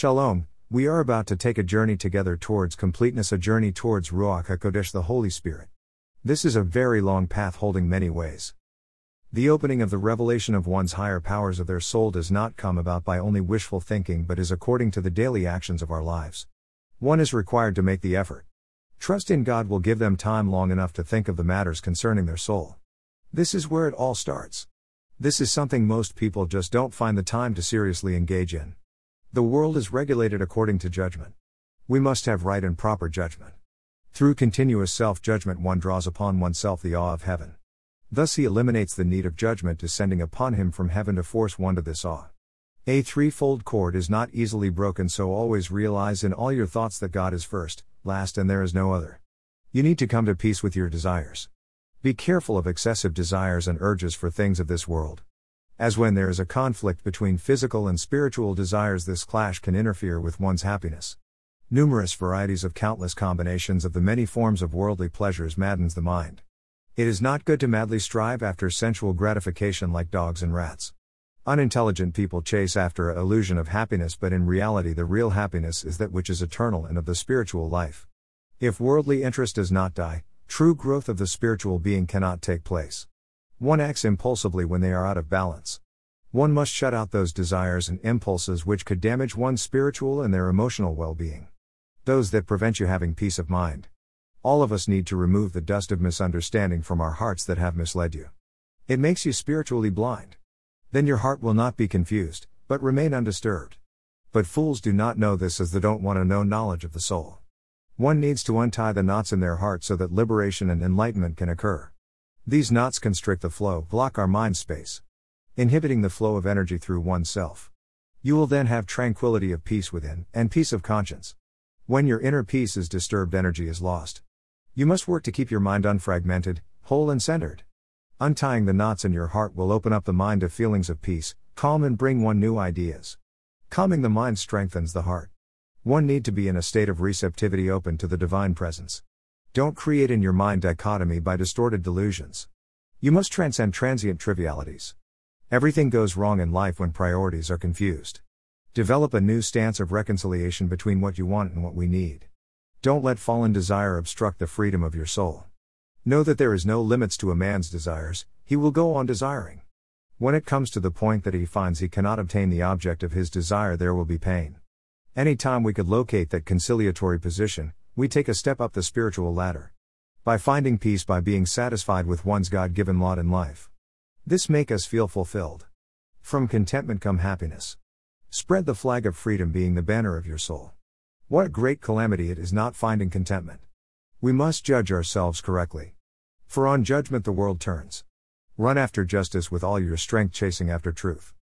Shalom, we are about to take a journey together towards completeness, a journey towards Ruach HaKodesh, the Holy Spirit. This is a very long path holding many ways. The opening of the revelation of one's higher powers of their soul does not come about by only wishful thinking but is according to the daily actions of our lives. One is required to make the effort. Trust in God will give them time long enough to think of the matters concerning their soul. This is where it all starts. This is something most people just don't find the time to seriously engage in. The world is regulated according to judgment. We must have right and proper judgment. Through continuous self judgment, one draws upon oneself the awe of heaven. Thus, he eliminates the need of judgment descending upon him from heaven to force one to this awe. A threefold cord is not easily broken, so always realize in all your thoughts that God is first, last, and there is no other. You need to come to peace with your desires. Be careful of excessive desires and urges for things of this world. As when there is a conflict between physical and spiritual desires, this clash can interfere with one's happiness. Numerous varieties of countless combinations of the many forms of worldly pleasures maddens the mind. It is not good to madly strive after sensual gratification like dogs and rats. Unintelligent people chase after a illusion of happiness, but in reality, the real happiness is that which is eternal and of the spiritual life. If worldly interest does not die, true growth of the spiritual being cannot take place. One acts impulsively when they are out of balance. One must shut out those desires and impulses which could damage one's spiritual and their emotional well being. Those that prevent you having peace of mind. All of us need to remove the dust of misunderstanding from our hearts that have misled you. It makes you spiritually blind. Then your heart will not be confused, but remain undisturbed. But fools do not know this as they don't want to know knowledge of the soul. One needs to untie the knots in their heart so that liberation and enlightenment can occur. These knots constrict the flow, block our mind space, inhibiting the flow of energy through oneself. You will then have tranquility of peace within, and peace of conscience. When your inner peace is disturbed, energy is lost. You must work to keep your mind unfragmented, whole, and centered. Untying the knots in your heart will open up the mind to feelings of peace, calm, and bring one new ideas. Calming the mind strengthens the heart. One need to be in a state of receptivity open to the divine presence. Don't create in your mind dichotomy by distorted delusions. You must transcend transient trivialities. Everything goes wrong in life when priorities are confused. Develop a new stance of reconciliation between what you want and what we need. Don't let fallen desire obstruct the freedom of your soul. Know that there is no limits to a man's desires, he will go on desiring. When it comes to the point that he finds he cannot obtain the object of his desire, there will be pain. Any time we could locate that conciliatory position, we take a step up the spiritual ladder. By finding peace by being satisfied with one's God given lot in life. This make us feel fulfilled. From contentment come happiness. Spread the flag of freedom being the banner of your soul. What a great calamity it is not finding contentment. We must judge ourselves correctly. For on judgment the world turns. Run after justice with all your strength, chasing after truth.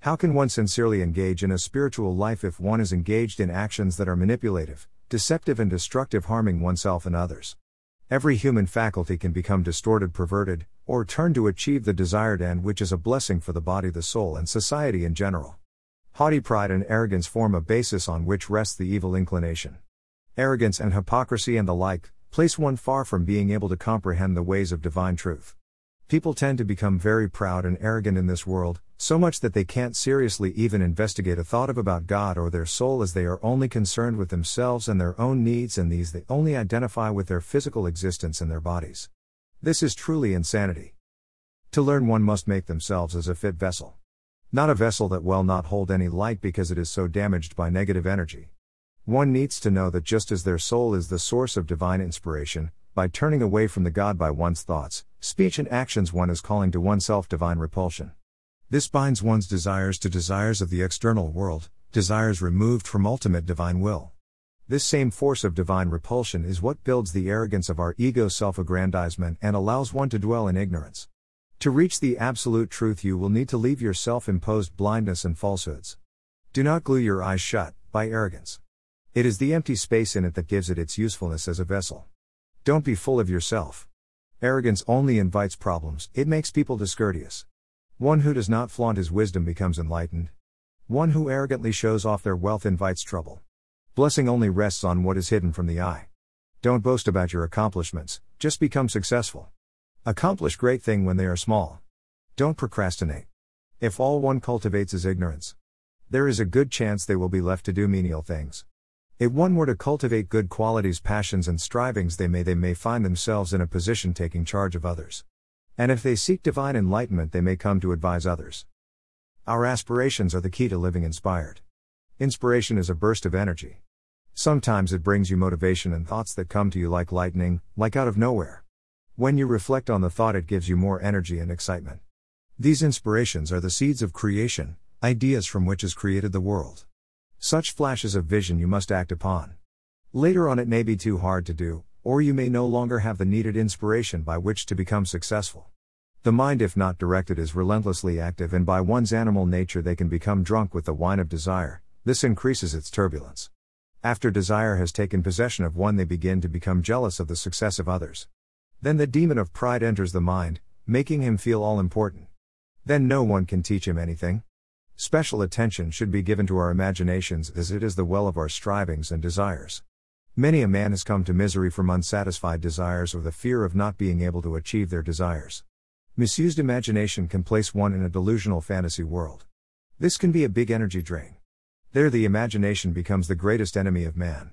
How can one sincerely engage in a spiritual life if one is engaged in actions that are manipulative, deceptive, and destructive, harming oneself and others? Every human faculty can become distorted, perverted, or turned to achieve the desired end, which is a blessing for the body, the soul, and society in general. Haughty pride and arrogance form a basis on which rests the evil inclination. Arrogance and hypocrisy and the like place one far from being able to comprehend the ways of divine truth. People tend to become very proud and arrogant in this world, so much that they can't seriously even investigate a thought of about God or their soul as they are only concerned with themselves and their own needs and these they only identify with their physical existence and their bodies. This is truly insanity. To learn one must make themselves as a fit vessel. Not a vessel that will not hold any light because it is so damaged by negative energy. One needs to know that just as their soul is the source of divine inspiration, by turning away from the God by one's thoughts, speech, and actions, one is calling to oneself divine repulsion. This binds one's desires to desires of the external world, desires removed from ultimate divine will. This same force of divine repulsion is what builds the arrogance of our ego self aggrandizement and allows one to dwell in ignorance. To reach the absolute truth, you will need to leave your self imposed blindness and falsehoods. Do not glue your eyes shut by arrogance. It is the empty space in it that gives it its usefulness as a vessel. Don't be full of yourself. Arrogance only invites problems, it makes people discourteous. One who does not flaunt his wisdom becomes enlightened. One who arrogantly shows off their wealth invites trouble. Blessing only rests on what is hidden from the eye. Don't boast about your accomplishments, just become successful. Accomplish great thing when they are small. Don't procrastinate. If all one cultivates is ignorance, there is a good chance they will be left to do menial things. If one were to cultivate good qualities, passions, and strivings, they may they may find themselves in a position taking charge of others. And if they seek divine enlightenment, they may come to advise others. Our aspirations are the key to living inspired. Inspiration is a burst of energy. Sometimes it brings you motivation and thoughts that come to you like lightning, like out of nowhere. When you reflect on the thought, it gives you more energy and excitement. These inspirations are the seeds of creation, ideas from which is created the world. Such flashes of vision you must act upon. Later on, it may be too hard to do, or you may no longer have the needed inspiration by which to become successful. The mind, if not directed, is relentlessly active, and by one's animal nature, they can become drunk with the wine of desire. This increases its turbulence. After desire has taken possession of one, they begin to become jealous of the success of others. Then the demon of pride enters the mind, making him feel all important. Then no one can teach him anything. Special attention should be given to our imaginations as it is the well of our strivings and desires. Many a man has come to misery from unsatisfied desires or the fear of not being able to achieve their desires. Misused imagination can place one in a delusional fantasy world. This can be a big energy drain. There, the imagination becomes the greatest enemy of man.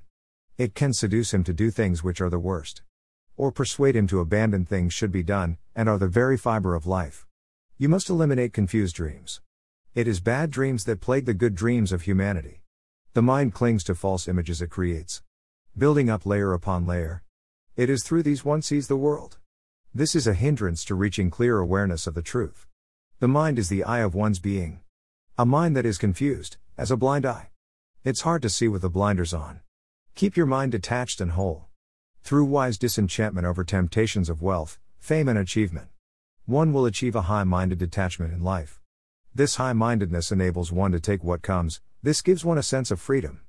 It can seduce him to do things which are the worst. Or persuade him to abandon things should be done, and are the very fiber of life. You must eliminate confused dreams. It is bad dreams that plague the good dreams of humanity. The mind clings to false images it creates, building up layer upon layer. It is through these one sees the world. This is a hindrance to reaching clear awareness of the truth. The mind is the eye of one's being. A mind that is confused, as a blind eye. It's hard to see with the blinders on. Keep your mind detached and whole. Through wise disenchantment over temptations of wealth, fame, and achievement, one will achieve a high minded detachment in life. This high mindedness enables one to take what comes, this gives one a sense of freedom.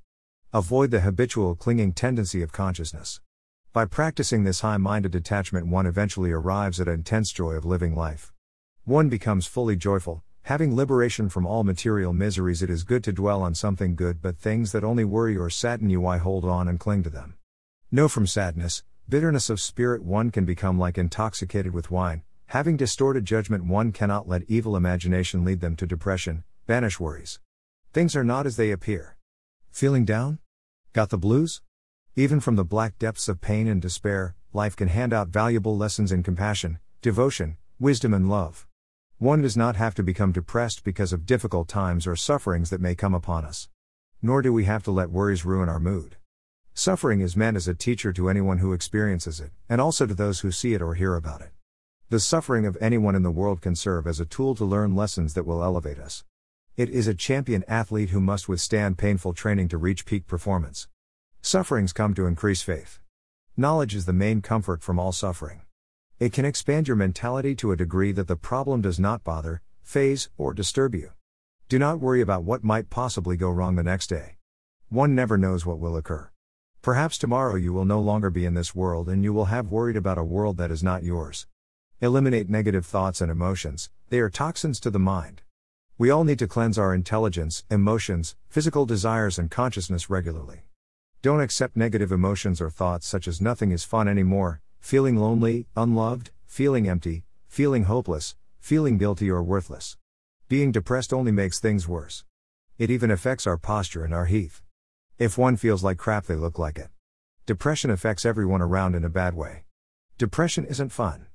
Avoid the habitual clinging tendency of consciousness. By practicing this high minded detachment, one eventually arrives at intense joy of living life. One becomes fully joyful, having liberation from all material miseries. It is good to dwell on something good, but things that only worry or sadden you, I hold on and cling to them. Know from sadness, bitterness of spirit, one can become like intoxicated with wine, Having distorted judgment, one cannot let evil imagination lead them to depression, banish worries. Things are not as they appear. Feeling down? Got the blues? Even from the black depths of pain and despair, life can hand out valuable lessons in compassion, devotion, wisdom, and love. One does not have to become depressed because of difficult times or sufferings that may come upon us. Nor do we have to let worries ruin our mood. Suffering is meant as a teacher to anyone who experiences it, and also to those who see it or hear about it. The suffering of anyone in the world can serve as a tool to learn lessons that will elevate us. It is a champion athlete who must withstand painful training to reach peak performance. Sufferings come to increase faith. Knowledge is the main comfort from all suffering. It can expand your mentality to a degree that the problem does not bother, faze, or disturb you. Do not worry about what might possibly go wrong the next day. One never knows what will occur. Perhaps tomorrow you will no longer be in this world and you will have worried about a world that is not yours. Eliminate negative thoughts and emotions, they are toxins to the mind. We all need to cleanse our intelligence, emotions, physical desires, and consciousness regularly. Don't accept negative emotions or thoughts such as nothing is fun anymore, feeling lonely, unloved, feeling empty, feeling hopeless, feeling guilty or worthless. Being depressed only makes things worse. It even affects our posture and our heath. If one feels like crap, they look like it. Depression affects everyone around in a bad way. Depression isn't fun.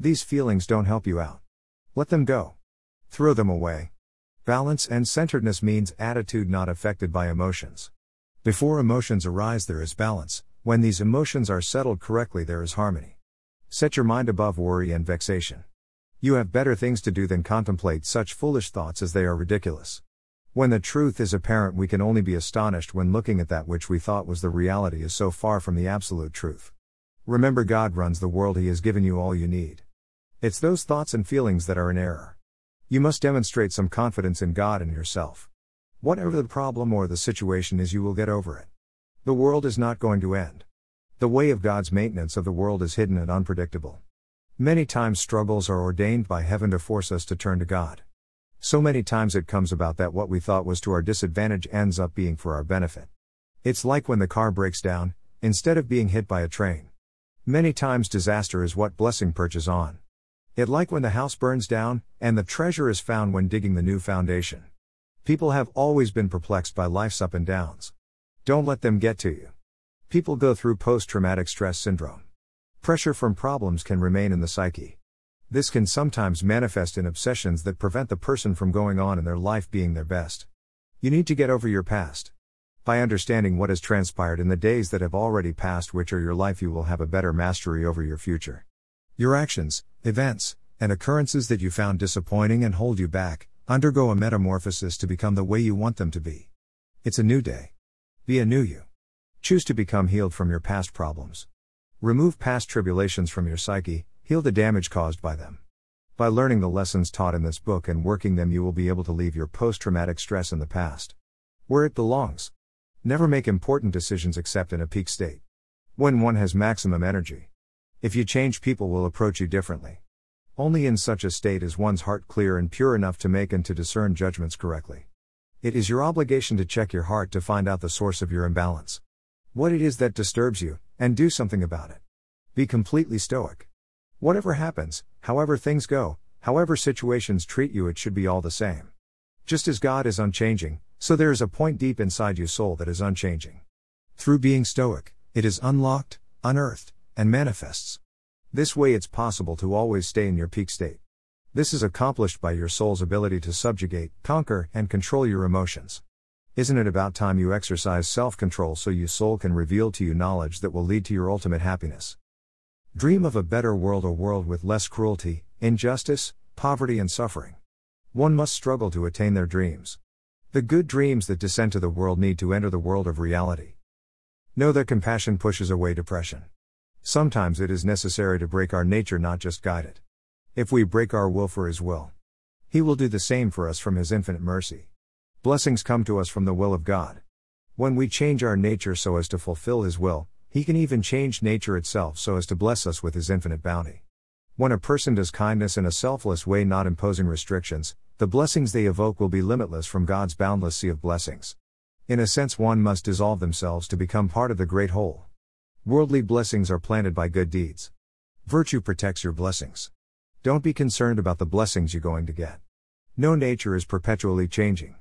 These feelings don't help you out. Let them go. Throw them away. Balance and centeredness means attitude not affected by emotions. Before emotions arise, there is balance. When these emotions are settled correctly, there is harmony. Set your mind above worry and vexation. You have better things to do than contemplate such foolish thoughts as they are ridiculous. When the truth is apparent, we can only be astonished when looking at that which we thought was the reality is so far from the absolute truth. Remember, God runs the world, He has given you all you need. It's those thoughts and feelings that are in error. You must demonstrate some confidence in God and yourself. Whatever the problem or the situation is, you will get over it. The world is not going to end. The way of God's maintenance of the world is hidden and unpredictable. Many times struggles are ordained by heaven to force us to turn to God. So many times it comes about that what we thought was to our disadvantage ends up being for our benefit. It's like when the car breaks down, instead of being hit by a train. Many times disaster is what blessing perches on. It like when the house burns down, and the treasure is found when digging the new foundation. People have always been perplexed by life's up and downs. Don't let them get to you. People go through post traumatic stress syndrome. Pressure from problems can remain in the psyche. This can sometimes manifest in obsessions that prevent the person from going on in their life being their best. You need to get over your past. By understanding what has transpired in the days that have already passed, which are your life, you will have a better mastery over your future. Your actions, events, and occurrences that you found disappointing and hold you back, undergo a metamorphosis to become the way you want them to be. It's a new day. Be a new you. Choose to become healed from your past problems. Remove past tribulations from your psyche, heal the damage caused by them. By learning the lessons taught in this book and working them, you will be able to leave your post traumatic stress in the past. Where it belongs. Never make important decisions except in a peak state. When one has maximum energy. If you change, people will approach you differently. Only in such a state is one's heart clear and pure enough to make and to discern judgments correctly. It is your obligation to check your heart to find out the source of your imbalance. What it is that disturbs you, and do something about it. Be completely stoic. Whatever happens, however things go, however situations treat you, it should be all the same. Just as God is unchanging, so there is a point deep inside you soul that is unchanging. Through being stoic, it is unlocked, unearthed, and manifests. This way, it's possible to always stay in your peak state. This is accomplished by your soul's ability to subjugate, conquer, and control your emotions. Isn't it about time you exercise self control so your soul can reveal to you knowledge that will lead to your ultimate happiness? Dream of a better world, a world with less cruelty, injustice, poverty, and suffering. One must struggle to attain their dreams. The good dreams that descend to the world need to enter the world of reality. Know that compassion pushes away depression. Sometimes it is necessary to break our nature, not just guide it. If we break our will for His will, He will do the same for us from His infinite mercy. Blessings come to us from the will of God. When we change our nature so as to fulfill His will, He can even change nature itself so as to bless us with His infinite bounty. When a person does kindness in a selfless way, not imposing restrictions, the blessings they evoke will be limitless from God's boundless sea of blessings. In a sense, one must dissolve themselves to become part of the great whole. Worldly blessings are planted by good deeds. Virtue protects your blessings. Don't be concerned about the blessings you're going to get. No nature is perpetually changing.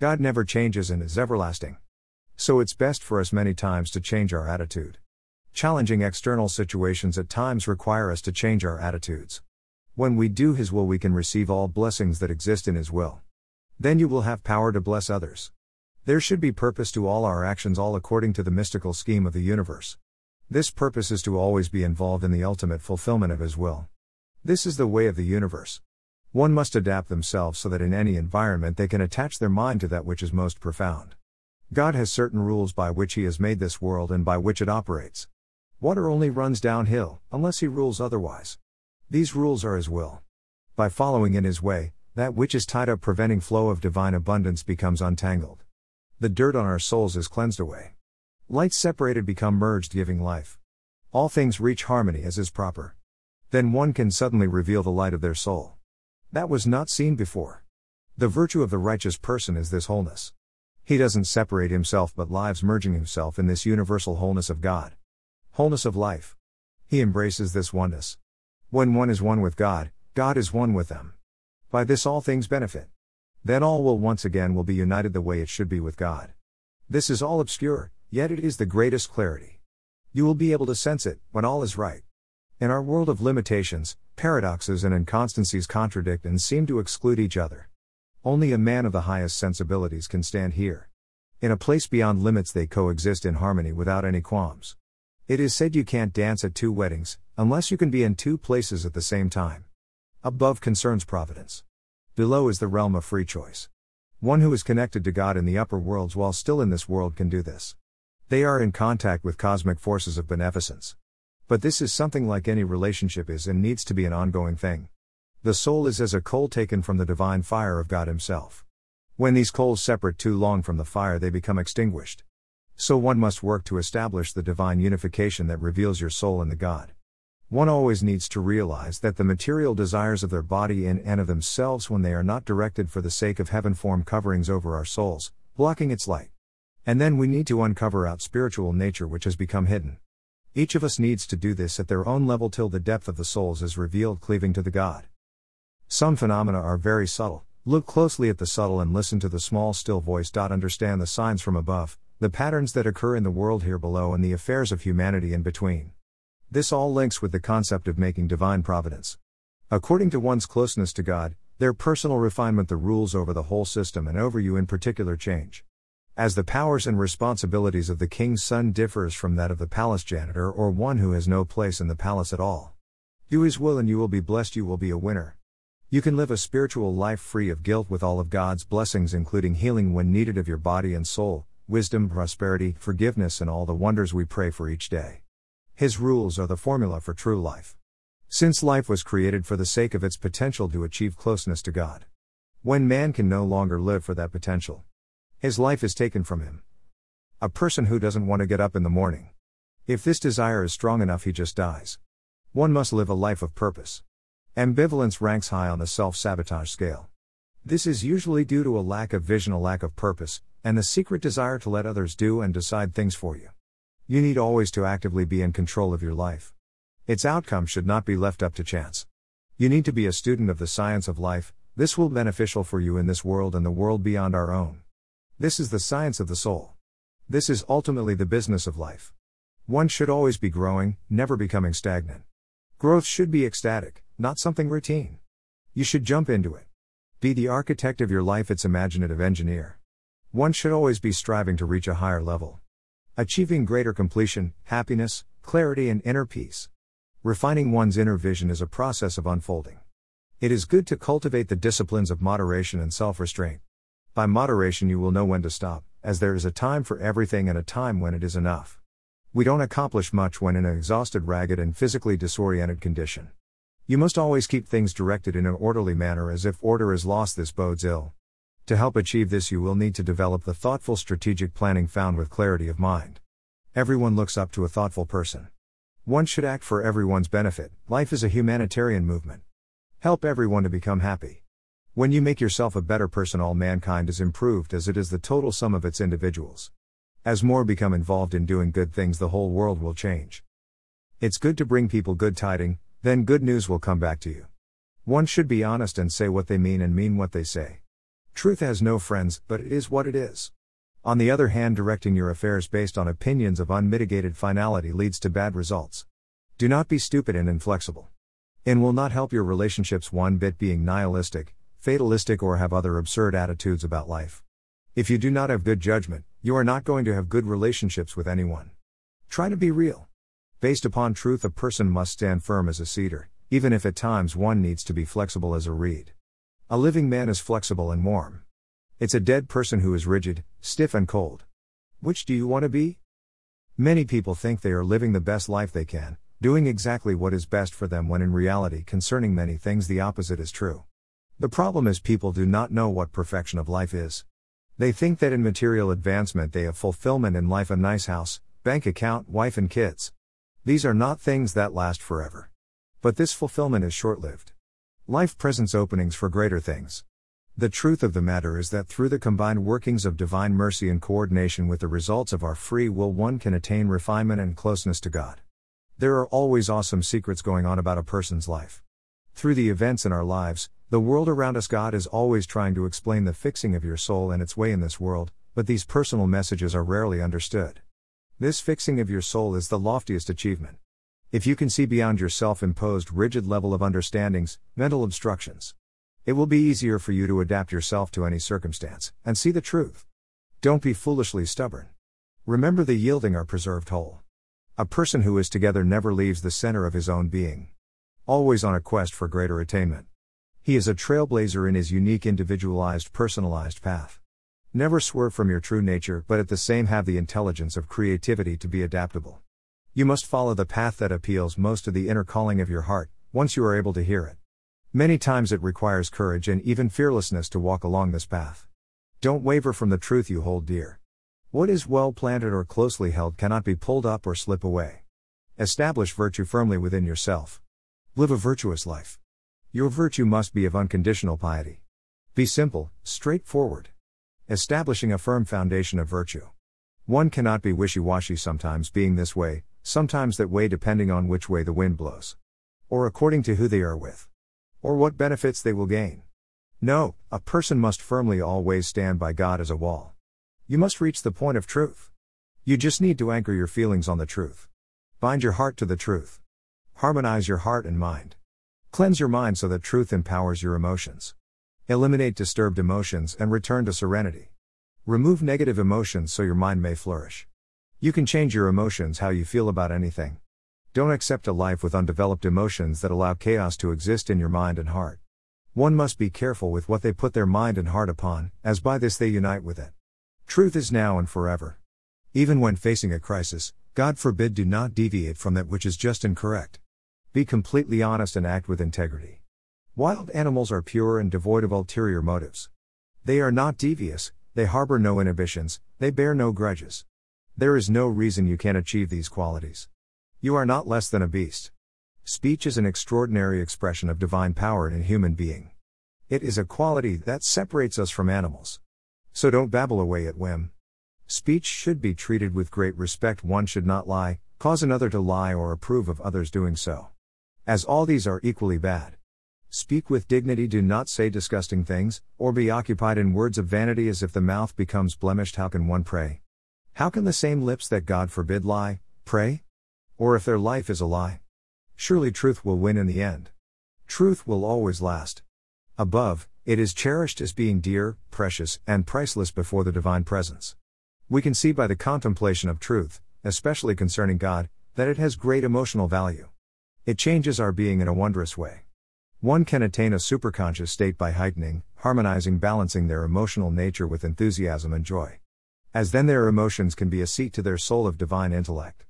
God never changes and is everlasting. So it's best for us many times to change our attitude. Challenging external situations at times require us to change our attitudes. When we do His will, we can receive all blessings that exist in His will. Then you will have power to bless others. There should be purpose to all our actions, all according to the mystical scheme of the universe. This purpose is to always be involved in the ultimate fulfillment of His will. This is the way of the universe. One must adapt themselves so that in any environment they can attach their mind to that which is most profound. God has certain rules by which He has made this world and by which it operates. Water only runs downhill, unless He rules otherwise. These rules are His will. By following in His way, that which is tied up preventing flow of divine abundance becomes untangled. The dirt on our souls is cleansed away. Lights separated become merged, giving life. All things reach harmony as is proper. Then one can suddenly reveal the light of their soul. That was not seen before. The virtue of the righteous person is this wholeness. He doesn't separate himself but lives merging himself in this universal wholeness of God. Wholeness of life. He embraces this oneness. When one is one with God, God is one with them. By this all things benefit. Then all will once again will be united the way it should be with God. This is all obscure, yet it is the greatest clarity. You will be able to sense it when all is right. In our world of limitations, paradoxes and inconstancies contradict and seem to exclude each other. Only a man of the highest sensibilities can stand here. In a place beyond limits, they coexist in harmony without any qualms. It is said you can't dance at two weddings, unless you can be in two places at the same time. Above concerns providence. Below is the realm of free choice. One who is connected to God in the upper worlds while still in this world can do this. They are in contact with cosmic forces of beneficence. But this is something like any relationship is and needs to be an ongoing thing. The soul is as a coal taken from the divine fire of God Himself. When these coals separate too long from the fire, they become extinguished. So one must work to establish the divine unification that reveals your soul in the God. One always needs to realize that the material desires of their body in and of themselves, when they are not directed for the sake of heaven, form coverings over our souls, blocking its light. And then we need to uncover out spiritual nature which has become hidden. Each of us needs to do this at their own level till the depth of the souls is revealed, cleaving to the God. Some phenomena are very subtle, Look closely at the subtle and listen to the small, still voice. Understand the signs from above, the patterns that occur in the world here below, and the affairs of humanity in between. This all links with the concept of making divine providence. According to one's closeness to God, their personal refinement the rules over the whole system and over you in particular change. As the powers and responsibilities of the king's son differs from that of the palace janitor or one who has no place in the palace at all. Do his will and you will be blessed, you will be a winner. You can live a spiritual life free of guilt with all of God's blessings, including healing when needed of your body and soul, wisdom, prosperity, forgiveness, and all the wonders we pray for each day. His rules are the formula for true life. Since life was created for the sake of its potential to achieve closeness to God. When man can no longer live for that potential, his life is taken from him. A person who doesn't want to get up in the morning. If this desire is strong enough, he just dies. One must live a life of purpose. Ambivalence ranks high on the self sabotage scale. This is usually due to a lack of vision, a lack of purpose, and the secret desire to let others do and decide things for you. You need always to actively be in control of your life. Its outcome should not be left up to chance. You need to be a student of the science of life, this will be beneficial for you in this world and the world beyond our own. This is the science of the soul. This is ultimately the business of life. One should always be growing, never becoming stagnant. Growth should be ecstatic, not something routine. You should jump into it. Be the architect of your life, its imaginative engineer. One should always be striving to reach a higher level. Achieving greater completion, happiness, clarity, and inner peace. Refining one's inner vision is a process of unfolding. It is good to cultivate the disciplines of moderation and self restraint. By moderation, you will know when to stop, as there is a time for everything and a time when it is enough. We don't accomplish much when in an exhausted, ragged, and physically disoriented condition. You must always keep things directed in an orderly manner as if order is lost, this bodes ill. To help achieve this, you will need to develop the thoughtful strategic planning found with clarity of mind. Everyone looks up to a thoughtful person. One should act for everyone's benefit. Life is a humanitarian movement. Help everyone to become happy. When you make yourself a better person, all mankind is improved as it is the total sum of its individuals. As more become involved in doing good things, the whole world will change. It's good to bring people good tiding, then good news will come back to you. One should be honest and say what they mean and mean what they say. Truth has no friends, but it is what it is. On the other hand, directing your affairs based on opinions of unmitigated finality leads to bad results. Do not be stupid and inflexible. In will not help your relationships one bit being nihilistic, fatalistic, or have other absurd attitudes about life. If you do not have good judgment, you are not going to have good relationships with anyone. Try to be real. Based upon truth, a person must stand firm as a cedar, even if at times one needs to be flexible as a reed. A living man is flexible and warm. It's a dead person who is rigid, stiff, and cold. Which do you want to be? Many people think they are living the best life they can, doing exactly what is best for them when in reality, concerning many things, the opposite is true. The problem is people do not know what perfection of life is. They think that in material advancement they have fulfillment in life a nice house, bank account, wife, and kids. These are not things that last forever. But this fulfillment is short lived. Life presents openings for greater things. The truth of the matter is that through the combined workings of divine mercy and coordination with the results of our free will, one can attain refinement and closeness to God. There are always awesome secrets going on about a person's life. Through the events in our lives, the world around us, God is always trying to explain the fixing of your soul and its way in this world, but these personal messages are rarely understood. This fixing of your soul is the loftiest achievement. If you can see beyond your self imposed rigid level of understandings, mental obstructions, it will be easier for you to adapt yourself to any circumstance and see the truth. Don't be foolishly stubborn. Remember the yielding are preserved whole. A person who is together never leaves the center of his own being. Always on a quest for greater attainment. He is a trailblazer in his unique individualized personalized path. Never swerve from your true nature, but at the same have the intelligence of creativity to be adaptable. You must follow the path that appeals most to the inner calling of your heart, once you are able to hear it. Many times it requires courage and even fearlessness to walk along this path. Don't waver from the truth you hold dear. What is well planted or closely held cannot be pulled up or slip away. Establish virtue firmly within yourself. Live a virtuous life. Your virtue must be of unconditional piety. Be simple, straightforward. Establishing a firm foundation of virtue. One cannot be wishy washy sometimes being this way, sometimes that way depending on which way the wind blows. Or according to who they are with. Or what benefits they will gain. No, a person must firmly always stand by God as a wall. You must reach the point of truth. You just need to anchor your feelings on the truth. Bind your heart to the truth. Harmonize your heart and mind. Cleanse your mind so that truth empowers your emotions. Eliminate disturbed emotions and return to serenity. Remove negative emotions so your mind may flourish. You can change your emotions how you feel about anything. Don't accept a life with undeveloped emotions that allow chaos to exist in your mind and heart. One must be careful with what they put their mind and heart upon, as by this they unite with it. Truth is now and forever. Even when facing a crisis, God forbid do not deviate from that which is just and correct. Be completely honest and act with integrity. Wild animals are pure and devoid of ulterior motives. They are not devious, they harbor no inhibitions, they bear no grudges. There is no reason you can't achieve these qualities. You are not less than a beast. Speech is an extraordinary expression of divine power in a human being. It is a quality that separates us from animals. So don't babble away at whim. Speech should be treated with great respect. One should not lie, cause another to lie, or approve of others doing so. As all these are equally bad. Speak with dignity, do not say disgusting things, or be occupied in words of vanity as if the mouth becomes blemished. How can one pray? How can the same lips that God forbid lie, pray? Or if their life is a lie? Surely truth will win in the end. Truth will always last. Above, it is cherished as being dear, precious, and priceless before the divine presence. We can see by the contemplation of truth, especially concerning God, that it has great emotional value. It changes our being in a wondrous way. One can attain a superconscious state by heightening, harmonizing, balancing their emotional nature with enthusiasm and joy. As then their emotions can be a seat to their soul of divine intellect.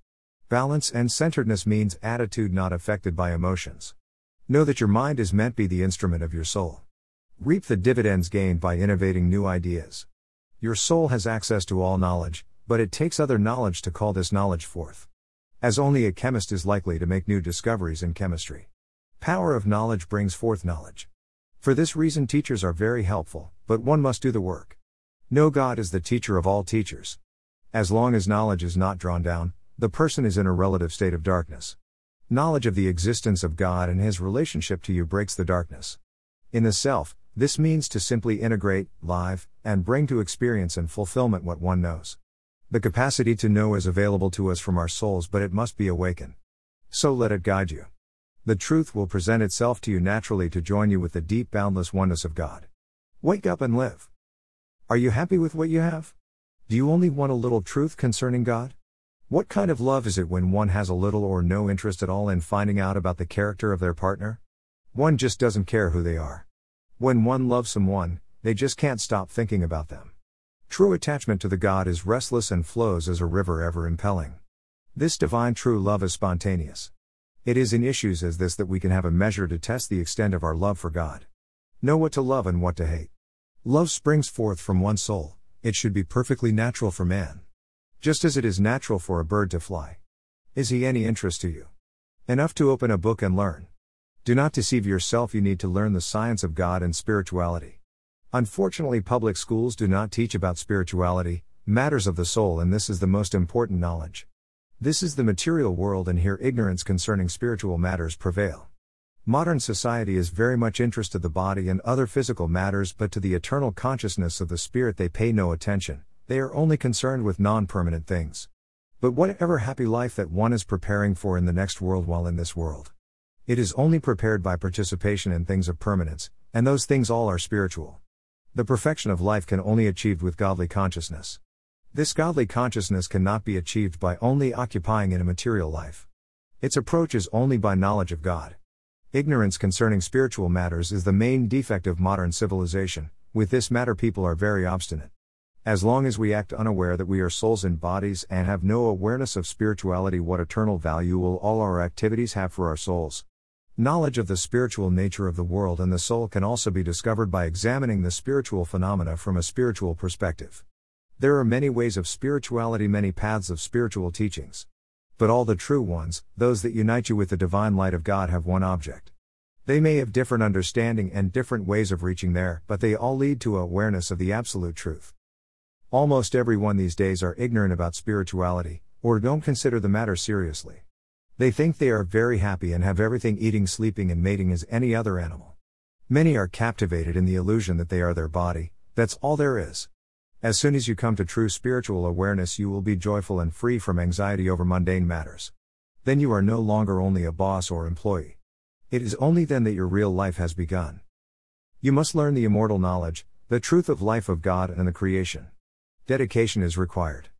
Balance and centeredness means attitude not affected by emotions. Know that your mind is meant be the instrument of your soul. Reap the dividends gained by innovating new ideas. Your soul has access to all knowledge, but it takes other knowledge to call this knowledge forth. As only a chemist is likely to make new discoveries in chemistry. Power of knowledge brings forth knowledge. For this reason, teachers are very helpful, but one must do the work. No God is the teacher of all teachers. As long as knowledge is not drawn down, the person is in a relative state of darkness. Knowledge of the existence of God and His relationship to you breaks the darkness. In the self, this means to simply integrate, live, and bring to experience and fulfillment what one knows. The capacity to know is available to us from our souls, but it must be awakened. So let it guide you. The truth will present itself to you naturally to join you with the deep, boundless oneness of God. Wake up and live. Are you happy with what you have? Do you only want a little truth concerning God? What kind of love is it when one has a little or no interest at all in finding out about the character of their partner? One just doesn't care who they are. When one loves someone, they just can't stop thinking about them. True attachment to the God is restless and flows as a river ever impelling. This divine true love is spontaneous. It is in issues as this that we can have a measure to test the extent of our love for God. Know what to love and what to hate. Love springs forth from one soul, it should be perfectly natural for man. Just as it is natural for a bird to fly. Is he any interest to you? Enough to open a book and learn. Do not deceive yourself, you need to learn the science of God and spirituality. Unfortunately, public schools do not teach about spirituality, matters of the soul, and this is the most important knowledge. This is the material world, and here ignorance concerning spiritual matters prevail. Modern society is very much interested in the body and other physical matters, but to the eternal consciousness of the spirit they pay no attention, they are only concerned with non permanent things. But whatever happy life that one is preparing for in the next world while in this world, it is only prepared by participation in things of permanence, and those things all are spiritual. The perfection of life can only achieved with godly consciousness. This godly consciousness cannot be achieved by only occupying in a material life. Its approach is only by knowledge of God. Ignorance concerning spiritual matters is the main defect of modern civilization. With this matter, people are very obstinate. As long as we act unaware that we are souls in bodies and have no awareness of spirituality, what eternal value will all our activities have for our souls? Knowledge of the spiritual nature of the world and the soul can also be discovered by examining the spiritual phenomena from a spiritual perspective. There are many ways of spirituality, many paths of spiritual teachings. But all the true ones, those that unite you with the divine light of God, have one object. They may have different understanding and different ways of reaching there, but they all lead to awareness of the absolute truth. Almost everyone these days are ignorant about spirituality, or don't consider the matter seriously. They think they are very happy and have everything eating, sleeping, and mating as any other animal. Many are captivated in the illusion that they are their body, that's all there is. As soon as you come to true spiritual awareness, you will be joyful and free from anxiety over mundane matters. Then you are no longer only a boss or employee. It is only then that your real life has begun. You must learn the immortal knowledge, the truth of life of God and the creation. Dedication is required.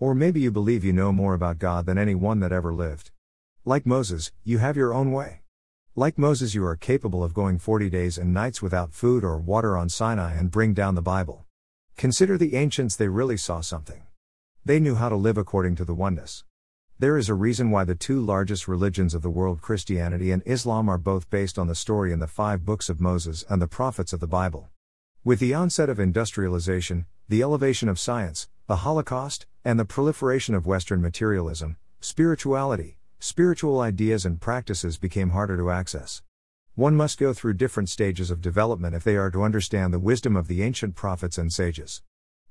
Or maybe you believe you know more about God than anyone that ever lived. Like Moses, you have your own way. Like Moses, you are capable of going 40 days and nights without food or water on Sinai and bring down the Bible. Consider the ancients, they really saw something. They knew how to live according to the oneness. There is a reason why the two largest religions of the world, Christianity and Islam, are both based on the story in the five books of Moses and the prophets of the Bible. With the onset of industrialization, the elevation of science, the Holocaust, and the proliferation of Western materialism, spirituality, spiritual ideas and practices became harder to access. One must go through different stages of development if they are to understand the wisdom of the ancient prophets and sages.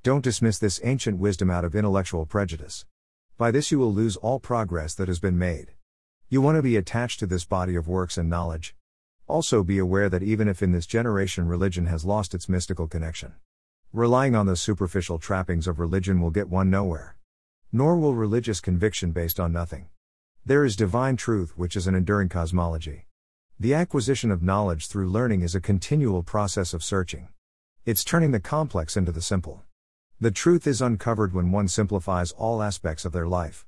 Don't dismiss this ancient wisdom out of intellectual prejudice. By this you will lose all progress that has been made. You want to be attached to this body of works and knowledge. Also be aware that even if in this generation religion has lost its mystical connection, relying on the superficial trappings of religion will get one nowhere. Nor will religious conviction based on nothing. There is divine truth, which is an enduring cosmology. The acquisition of knowledge through learning is a continual process of searching. It's turning the complex into the simple. The truth is uncovered when one simplifies all aspects of their life.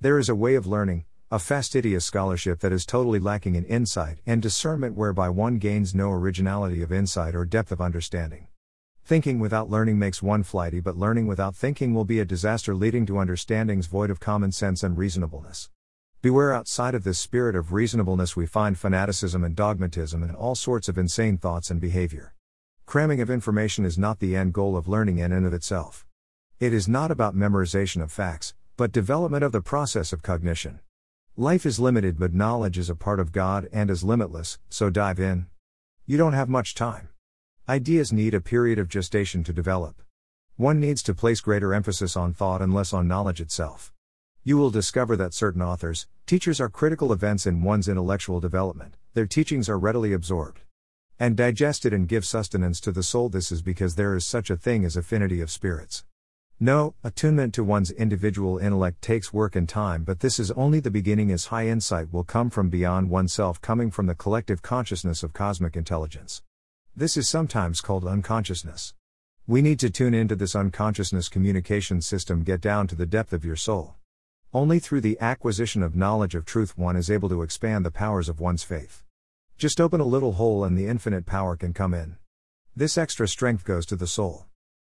There is a way of learning, a fastidious scholarship that is totally lacking in insight and discernment, whereby one gains no originality of insight or depth of understanding. Thinking without learning makes one flighty, but learning without thinking will be a disaster, leading to understandings void of common sense and reasonableness. Beware outside of this spirit of reasonableness, we find fanaticism and dogmatism and all sorts of insane thoughts and behavior. Cramming of information is not the end goal of learning in and of itself. It is not about memorization of facts, but development of the process of cognition. Life is limited, but knowledge is a part of God and is limitless, so dive in. You don't have much time. Ideas need a period of gestation to develop. One needs to place greater emphasis on thought and less on knowledge itself. You will discover that certain authors, teachers are critical events in one's intellectual development, their teachings are readily absorbed and digested and give sustenance to the soul. This is because there is such a thing as affinity of spirits. No, attunement to one's individual intellect takes work and time, but this is only the beginning, as high insight will come from beyond oneself, coming from the collective consciousness of cosmic intelligence. This is sometimes called unconsciousness. We need to tune into this unconsciousness communication system, get down to the depth of your soul. Only through the acquisition of knowledge of truth one is able to expand the powers of one's faith. Just open a little hole and the infinite power can come in. This extra strength goes to the soul.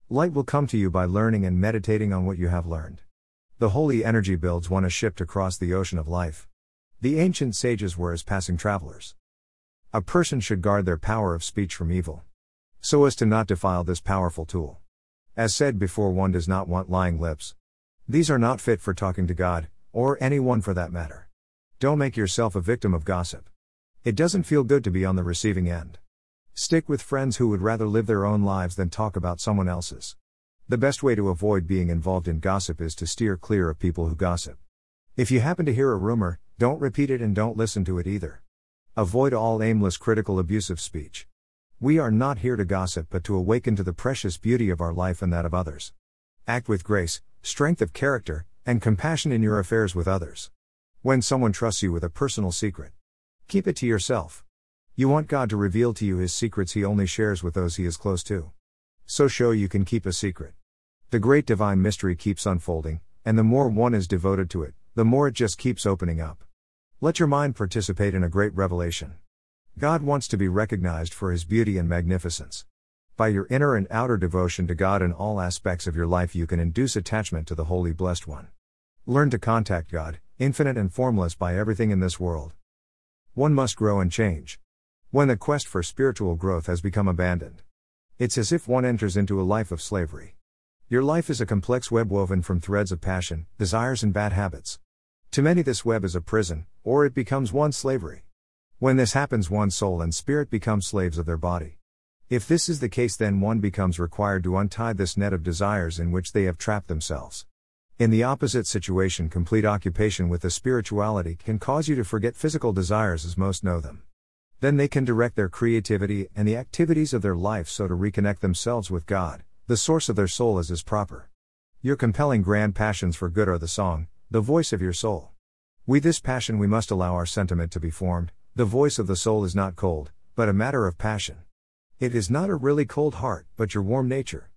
Light will come to you by learning and meditating on what you have learned. The holy energy builds one a ship to cross the ocean of life. The ancient sages were as passing travelers. A person should guard their power of speech from evil. So as to not defile this powerful tool. As said before, one does not want lying lips. These are not fit for talking to God, or anyone for that matter. Don't make yourself a victim of gossip. It doesn't feel good to be on the receiving end. Stick with friends who would rather live their own lives than talk about someone else's. The best way to avoid being involved in gossip is to steer clear of people who gossip. If you happen to hear a rumor, don't repeat it and don't listen to it either. Avoid all aimless, critical, abusive speech. We are not here to gossip but to awaken to the precious beauty of our life and that of others. Act with grace, strength of character, and compassion in your affairs with others. When someone trusts you with a personal secret, keep it to yourself. You want God to reveal to you his secrets he only shares with those he is close to. So show you can keep a secret. The great divine mystery keeps unfolding, and the more one is devoted to it, the more it just keeps opening up. Let your mind participate in a great revelation. God wants to be recognized for his beauty and magnificence. By your inner and outer devotion to God in all aspects of your life, you can induce attachment to the Holy Blessed One. Learn to contact God, infinite and formless by everything in this world. One must grow and change. When the quest for spiritual growth has become abandoned, it's as if one enters into a life of slavery. Your life is a complex web woven from threads of passion, desires, and bad habits. To many, this web is a prison, or it becomes one's slavery. When this happens, one's soul and spirit become slaves of their body. If this is the case, then one becomes required to untie this net of desires in which they have trapped themselves. In the opposite situation, complete occupation with the spirituality can cause you to forget physical desires as most know them. Then they can direct their creativity and the activities of their life so to reconnect themselves with God, the source of their soul as is proper. Your compelling grand passions for good are the song, the voice of your soul. We this passion we must allow our sentiment to be formed, the voice of the soul is not cold, but a matter of passion. It is not a really cold heart, but your warm nature.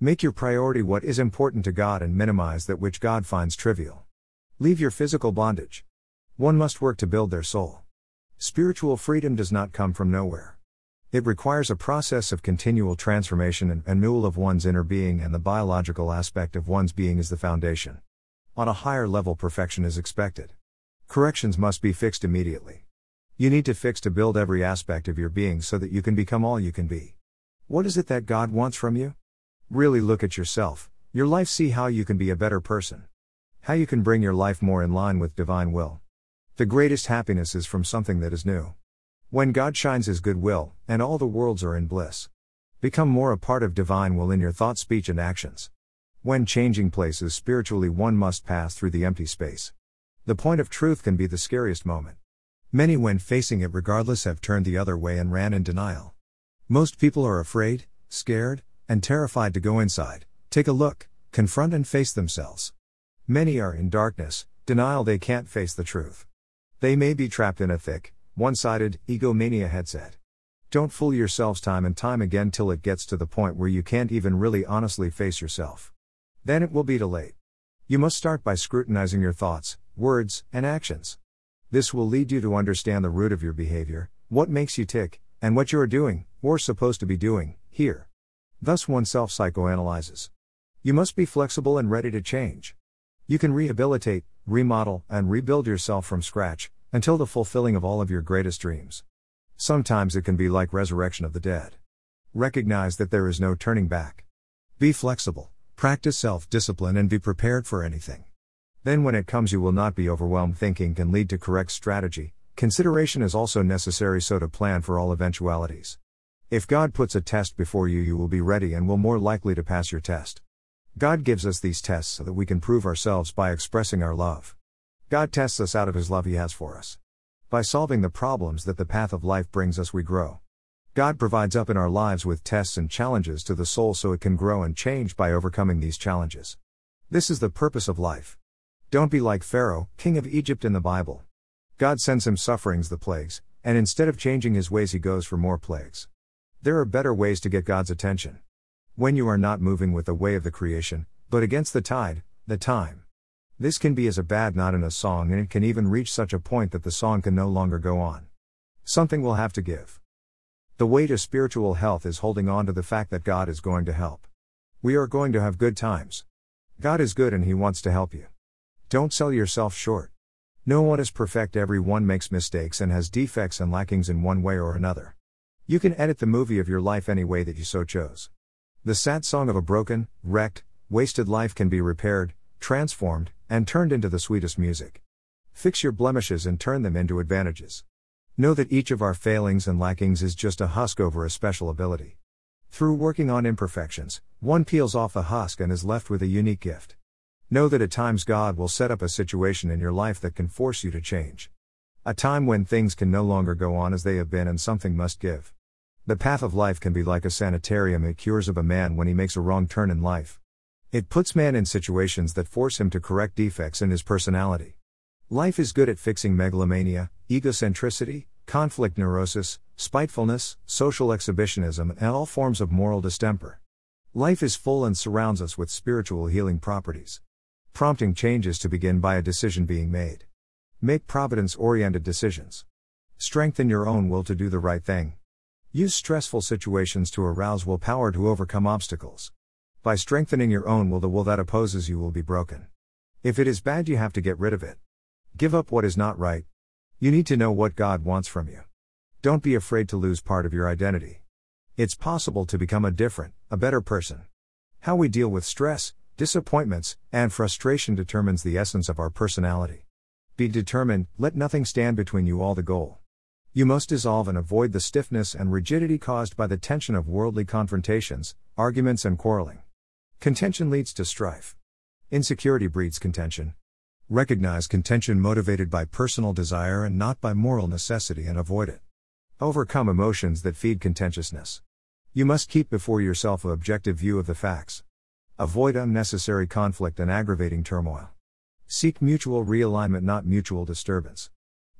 Make your priority what is important to God and minimize that which God finds trivial. Leave your physical bondage. One must work to build their soul. Spiritual freedom does not come from nowhere. It requires a process of continual transformation and renewal of one's inner being, and the biological aspect of one's being is the foundation. On a higher level, perfection is expected. Corrections must be fixed immediately. You need to fix to build every aspect of your being so that you can become all you can be. What is it that God wants from you? Really look at yourself, your life, see how you can be a better person. How you can bring your life more in line with divine will. The greatest happiness is from something that is new. When God shines His good will, and all the worlds are in bliss. Become more a part of divine will in your thought, speech, and actions. When changing places spiritually, one must pass through the empty space. The point of truth can be the scariest moment. Many, when facing it regardless, have turned the other way and ran in denial. Most people are afraid, scared, and terrified to go inside, take a look, confront and face themselves. Many are in darkness, denial they can't face the truth. They may be trapped in a thick, one sided, egomania headset. Don't fool yourselves time and time again till it gets to the point where you can't even really honestly face yourself. Then it will be too late. You must start by scrutinizing your thoughts, words, and actions. This will lead you to understand the root of your behavior, what makes you tick, and what you are doing, or supposed to be doing, here. Thus, one self psychoanalyzes. You must be flexible and ready to change. You can rehabilitate, remodel, and rebuild yourself from scratch, until the fulfilling of all of your greatest dreams. Sometimes it can be like resurrection of the dead. Recognize that there is no turning back. Be flexible, practice self discipline, and be prepared for anything. Then, when it comes, you will not be overwhelmed. Thinking can lead to correct strategy. Consideration is also necessary so to plan for all eventualities. If God puts a test before you, you will be ready and will more likely to pass your test. God gives us these tests so that we can prove ourselves by expressing our love. God tests us out of His love He has for us. By solving the problems that the path of life brings us, we grow. God provides up in our lives with tests and challenges to the soul so it can grow and change by overcoming these challenges. This is the purpose of life. Don't be like Pharaoh, king of Egypt in the Bible. God sends him sufferings, the plagues, and instead of changing his ways, he goes for more plagues. There are better ways to get God's attention. When you are not moving with the way of the creation, but against the tide, the time. This can be as a bad knot in a song, and it can even reach such a point that the song can no longer go on. Something will have to give. The way to spiritual health is holding on to the fact that God is going to help. We are going to have good times. God is good and He wants to help you. Don't sell yourself short. No one is perfect, everyone makes mistakes and has defects and lackings in one way or another. You can edit the movie of your life any way that you so chose. The sad song of a broken, wrecked, wasted life can be repaired, transformed, and turned into the sweetest music. Fix your blemishes and turn them into advantages. Know that each of our failings and lackings is just a husk over a special ability. Through working on imperfections, one peels off the husk and is left with a unique gift. Know that at times God will set up a situation in your life that can force you to change. A time when things can no longer go on as they have been and something must give. The path of life can be like a sanitarium, it cures of a man when he makes a wrong turn in life. It puts man in situations that force him to correct defects in his personality. Life is good at fixing megalomania, egocentricity, conflict neurosis, spitefulness, social exhibitionism, and all forms of moral distemper. Life is full and surrounds us with spiritual healing properties. Prompting changes to begin by a decision being made. Make providence oriented decisions. Strengthen your own will to do the right thing. Use stressful situations to arouse willpower to overcome obstacles. By strengthening your own will, the will that opposes you will be broken. If it is bad, you have to get rid of it. Give up what is not right. You need to know what God wants from you. Don't be afraid to lose part of your identity. It's possible to become a different, a better person. How we deal with stress, disappointments, and frustration determines the essence of our personality. Be determined, let nothing stand between you all the goal. You must dissolve and avoid the stiffness and rigidity caused by the tension of worldly confrontations, arguments, and quarreling. Contention leads to strife. Insecurity breeds contention. Recognize contention motivated by personal desire and not by moral necessity and avoid it. Overcome emotions that feed contentiousness. You must keep before yourself an objective view of the facts. Avoid unnecessary conflict and aggravating turmoil. Seek mutual realignment, not mutual disturbance.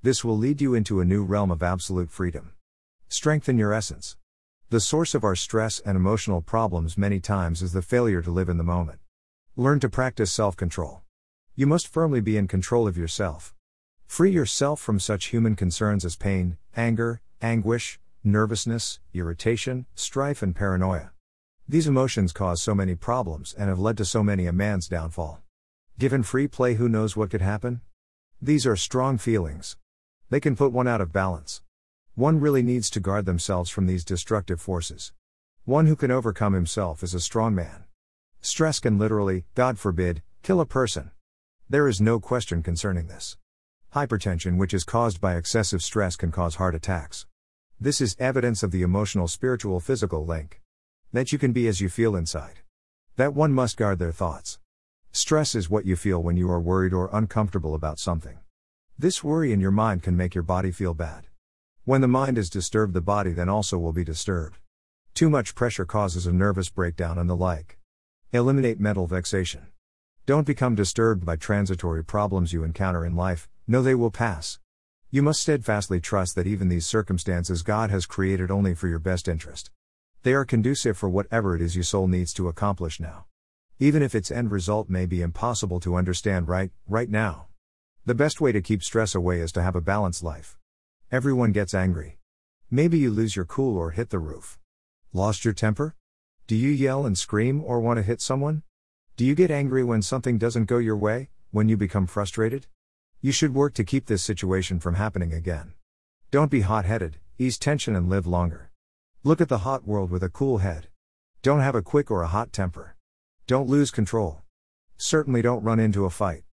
This will lead you into a new realm of absolute freedom. Strengthen your essence. The source of our stress and emotional problems many times is the failure to live in the moment. Learn to practice self control. You must firmly be in control of yourself. Free yourself from such human concerns as pain, anger, anguish, nervousness, irritation, strife, and paranoia. These emotions cause so many problems and have led to so many a man's downfall. Given free play, who knows what could happen? These are strong feelings. They can put one out of balance. One really needs to guard themselves from these destructive forces. One who can overcome himself is a strong man. Stress can literally, God forbid, kill a person. There is no question concerning this. Hypertension, which is caused by excessive stress, can cause heart attacks. This is evidence of the emotional, spiritual, physical link. That you can be as you feel inside. That one must guard their thoughts. Stress is what you feel when you are worried or uncomfortable about something. This worry in your mind can make your body feel bad. When the mind is disturbed, the body then also will be disturbed. Too much pressure causes a nervous breakdown and the like. Eliminate mental vexation. Don't become disturbed by transitory problems you encounter in life, know they will pass. You must steadfastly trust that even these circumstances God has created only for your best interest. They are conducive for whatever it is your soul needs to accomplish now. Even if its end result may be impossible to understand right, right now. The best way to keep stress away is to have a balanced life. Everyone gets angry. Maybe you lose your cool or hit the roof. Lost your temper? Do you yell and scream or want to hit someone? Do you get angry when something doesn't go your way, when you become frustrated? You should work to keep this situation from happening again. Don't be hot headed, ease tension and live longer. Look at the hot world with a cool head. Don't have a quick or a hot temper. Don't lose control. Certainly don't run into a fight.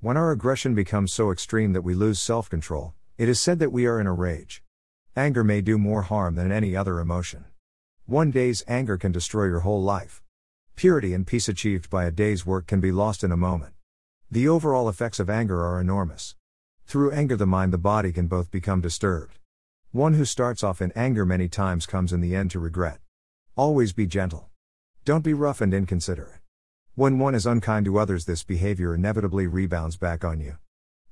When our aggression becomes so extreme that we lose self control, it is said that we are in a rage. Anger may do more harm than any other emotion. One day's anger can destroy your whole life. Purity and peace achieved by a day's work can be lost in a moment. The overall effects of anger are enormous. Through anger, the mind, the body can both become disturbed. One who starts off in anger many times comes in the end to regret. Always be gentle. Don't be rough and inconsiderate. When one is unkind to others, this behavior inevitably rebounds back on you.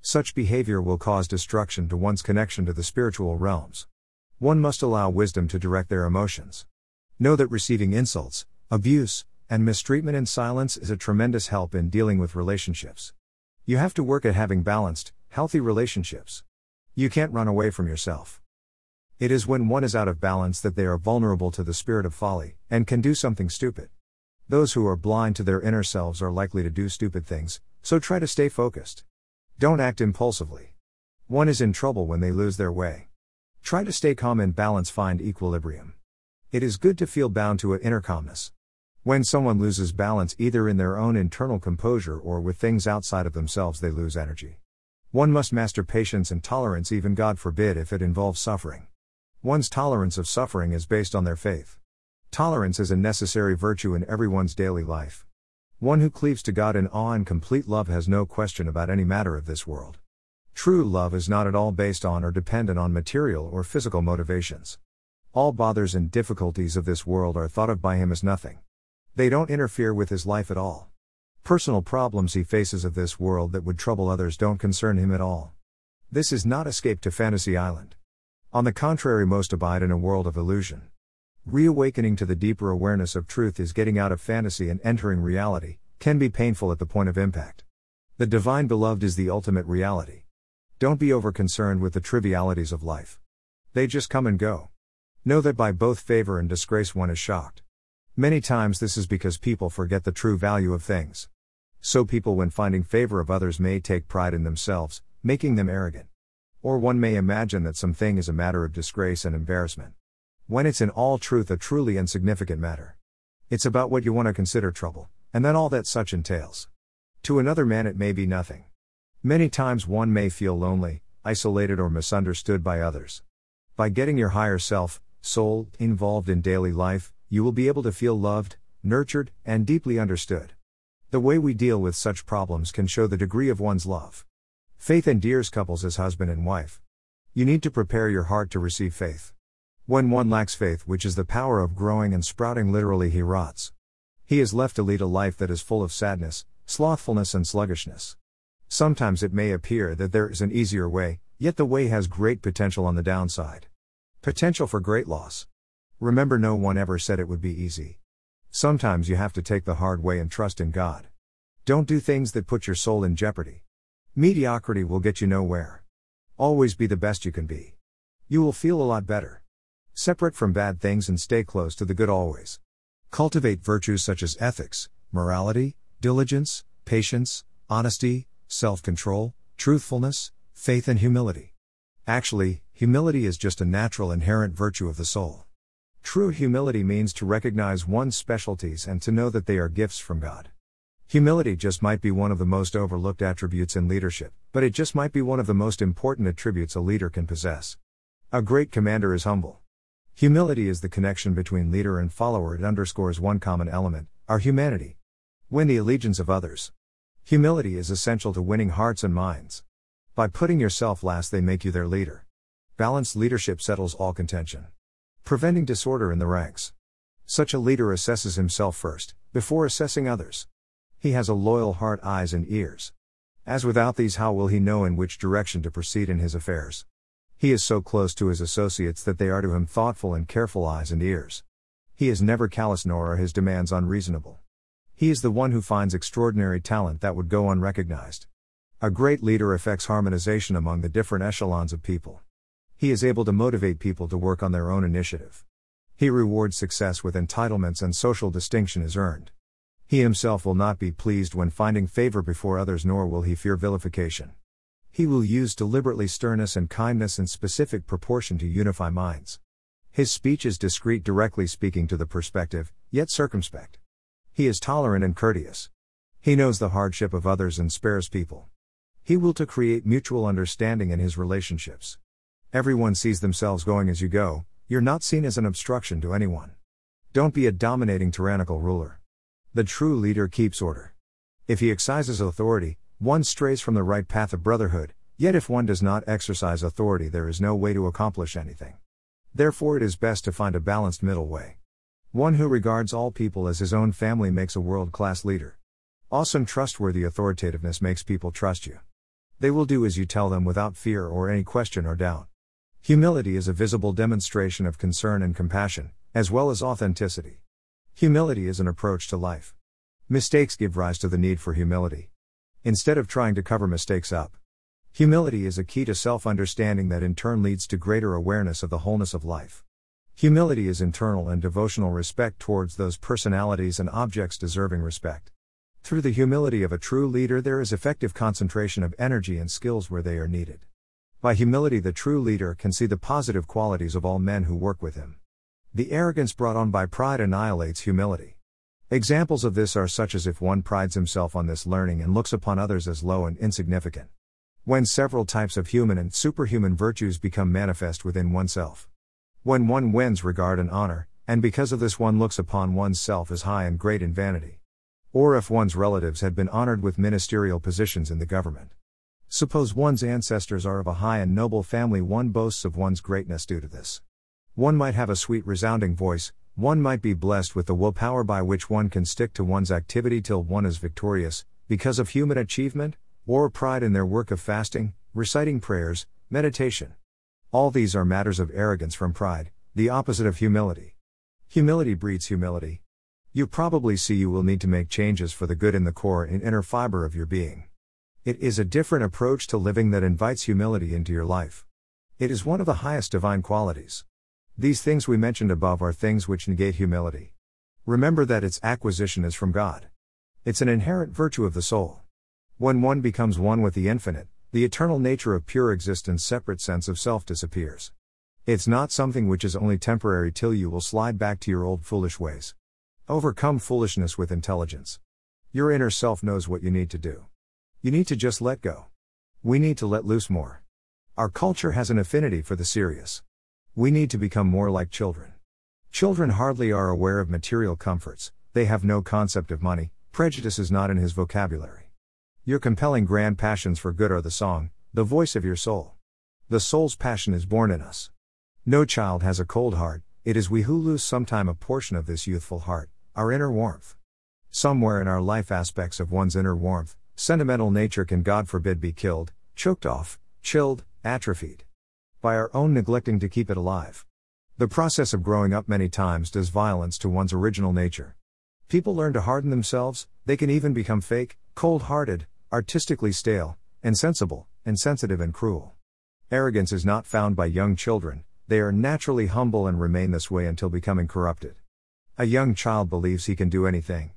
Such behavior will cause destruction to one's connection to the spiritual realms. One must allow wisdom to direct their emotions. Know that receiving insults, abuse, and mistreatment in silence is a tremendous help in dealing with relationships. You have to work at having balanced, healthy relationships. You can't run away from yourself. It is when one is out of balance that they are vulnerable to the spirit of folly, and can do something stupid. Those who are blind to their inner selves are likely to do stupid things, so try to stay focused. Don't act impulsively. One is in trouble when they lose their way. Try to stay calm and balance, find equilibrium. It is good to feel bound to an inner calmness. When someone loses balance either in their own internal composure or with things outside of themselves, they lose energy. One must master patience and tolerance, even God forbid if it involves suffering. One's tolerance of suffering is based on their faith. Tolerance is a necessary virtue in everyone's daily life. One who cleaves to God in awe and complete love has no question about any matter of this world. True love is not at all based on or dependent on material or physical motivations. All bothers and difficulties of this world are thought of by him as nothing. They don't interfere with his life at all. Personal problems he faces of this world that would trouble others don't concern him at all. This is not escape to Fantasy Island. On the contrary, most abide in a world of illusion. Reawakening to the deeper awareness of truth is getting out of fantasy and entering reality, can be painful at the point of impact. The divine beloved is the ultimate reality. Don't be over concerned with the trivialities of life. They just come and go. Know that by both favor and disgrace one is shocked. Many times this is because people forget the true value of things. So people, when finding favor of others, may take pride in themselves, making them arrogant. Or one may imagine that something is a matter of disgrace and embarrassment when it's in all truth a truly insignificant matter. It's about what you want to consider trouble, and then all that such entails. To another man, it may be nothing. Many times one may feel lonely, isolated, or misunderstood by others. By getting your higher self, soul, involved in daily life, you will be able to feel loved, nurtured, and deeply understood. The way we deal with such problems can show the degree of one's love. Faith endears couples as husband and wife. You need to prepare your heart to receive faith. When one lacks faith, which is the power of growing and sprouting, literally, he rots. He is left to lead a life that is full of sadness, slothfulness, and sluggishness. Sometimes it may appear that there is an easier way, yet the way has great potential on the downside. Potential for great loss. Remember, no one ever said it would be easy. Sometimes you have to take the hard way and trust in God. Don't do things that put your soul in jeopardy. Mediocrity will get you nowhere. Always be the best you can be. You will feel a lot better. Separate from bad things and stay close to the good always. Cultivate virtues such as ethics, morality, diligence, patience, honesty, self control, truthfulness, faith, and humility. Actually, humility is just a natural inherent virtue of the soul. True humility means to recognize one's specialties and to know that they are gifts from God. Humility just might be one of the most overlooked attributes in leadership, but it just might be one of the most important attributes a leader can possess. A great commander is humble. Humility is the connection between leader and follower. It underscores one common element our humanity. Win the allegiance of others. Humility is essential to winning hearts and minds. By putting yourself last, they make you their leader. Balanced leadership settles all contention preventing disorder in the ranks. Such a leader assesses himself first, before assessing others. He has a loyal heart, eyes, and ears. As without these, how will he know in which direction to proceed in his affairs? He is so close to his associates that they are to him thoughtful and careful eyes and ears. He is never callous nor are his demands unreasonable. He is the one who finds extraordinary talent that would go unrecognized. A great leader effects harmonization among the different echelons of people. He is able to motivate people to work on their own initiative. He rewards success with entitlements and social distinction is earned. He himself will not be pleased when finding favor before others, nor will he fear vilification. He will use deliberately sternness and kindness in specific proportion to unify minds. His speech is discreet, directly speaking to the perspective, yet circumspect. He is tolerant and courteous. He knows the hardship of others and spares people. He will to create mutual understanding in his relationships. Everyone sees themselves going as you go, you're not seen as an obstruction to anyone. Don't be a dominating tyrannical ruler. The true leader keeps order. If he exercises authority, one strays from the right path of brotherhood, yet if one does not exercise authority, there is no way to accomplish anything. Therefore, it is best to find a balanced middle way. One who regards all people as his own family makes a world class leader. Awesome trustworthy authoritativeness makes people trust you. They will do as you tell them without fear or any question or doubt. Humility is a visible demonstration of concern and compassion, as well as authenticity. Humility is an approach to life. Mistakes give rise to the need for humility. Instead of trying to cover mistakes up, humility is a key to self understanding that in turn leads to greater awareness of the wholeness of life. Humility is internal and devotional respect towards those personalities and objects deserving respect. Through the humility of a true leader, there is effective concentration of energy and skills where they are needed. By humility, the true leader can see the positive qualities of all men who work with him. The arrogance brought on by pride annihilates humility. Examples of this are such as if one prides himself on this learning and looks upon others as low and insignificant. When several types of human and superhuman virtues become manifest within oneself. When one wins regard and honor, and because of this one looks upon oneself as high and great in vanity. Or if one's relatives had been honored with ministerial positions in the government. Suppose one's ancestors are of a high and noble family, one boasts of one's greatness due to this. One might have a sweet, resounding voice, one might be blessed with the willpower by which one can stick to one's activity till one is victorious, because of human achievement, or pride in their work of fasting, reciting prayers, meditation. All these are matters of arrogance from pride, the opposite of humility. Humility breeds humility. You probably see you will need to make changes for the good in the core and inner fiber of your being. It is a different approach to living that invites humility into your life. It is one of the highest divine qualities. These things we mentioned above are things which negate humility. Remember that its acquisition is from God. It's an inherent virtue of the soul. When one becomes one with the infinite, the eternal nature of pure existence, separate sense of self disappears. It's not something which is only temporary till you will slide back to your old foolish ways. Overcome foolishness with intelligence. Your inner self knows what you need to do. You need to just let go. We need to let loose more. Our culture has an affinity for the serious. We need to become more like children. Children hardly are aware of material comforts, they have no concept of money, prejudice is not in his vocabulary. Your compelling grand passions for good are the song, the voice of your soul. The soul's passion is born in us. No child has a cold heart, it is we who lose sometime a portion of this youthful heart, our inner warmth. Somewhere in our life aspects of one's inner warmth, sentimental nature can God forbid be killed, choked off, chilled, atrophied. By our own neglecting to keep it alive. The process of growing up many times does violence to one's original nature. People learn to harden themselves, they can even become fake, cold hearted, artistically stale, insensible, insensitive, and cruel. Arrogance is not found by young children, they are naturally humble and remain this way until becoming corrupted. A young child believes he can do anything.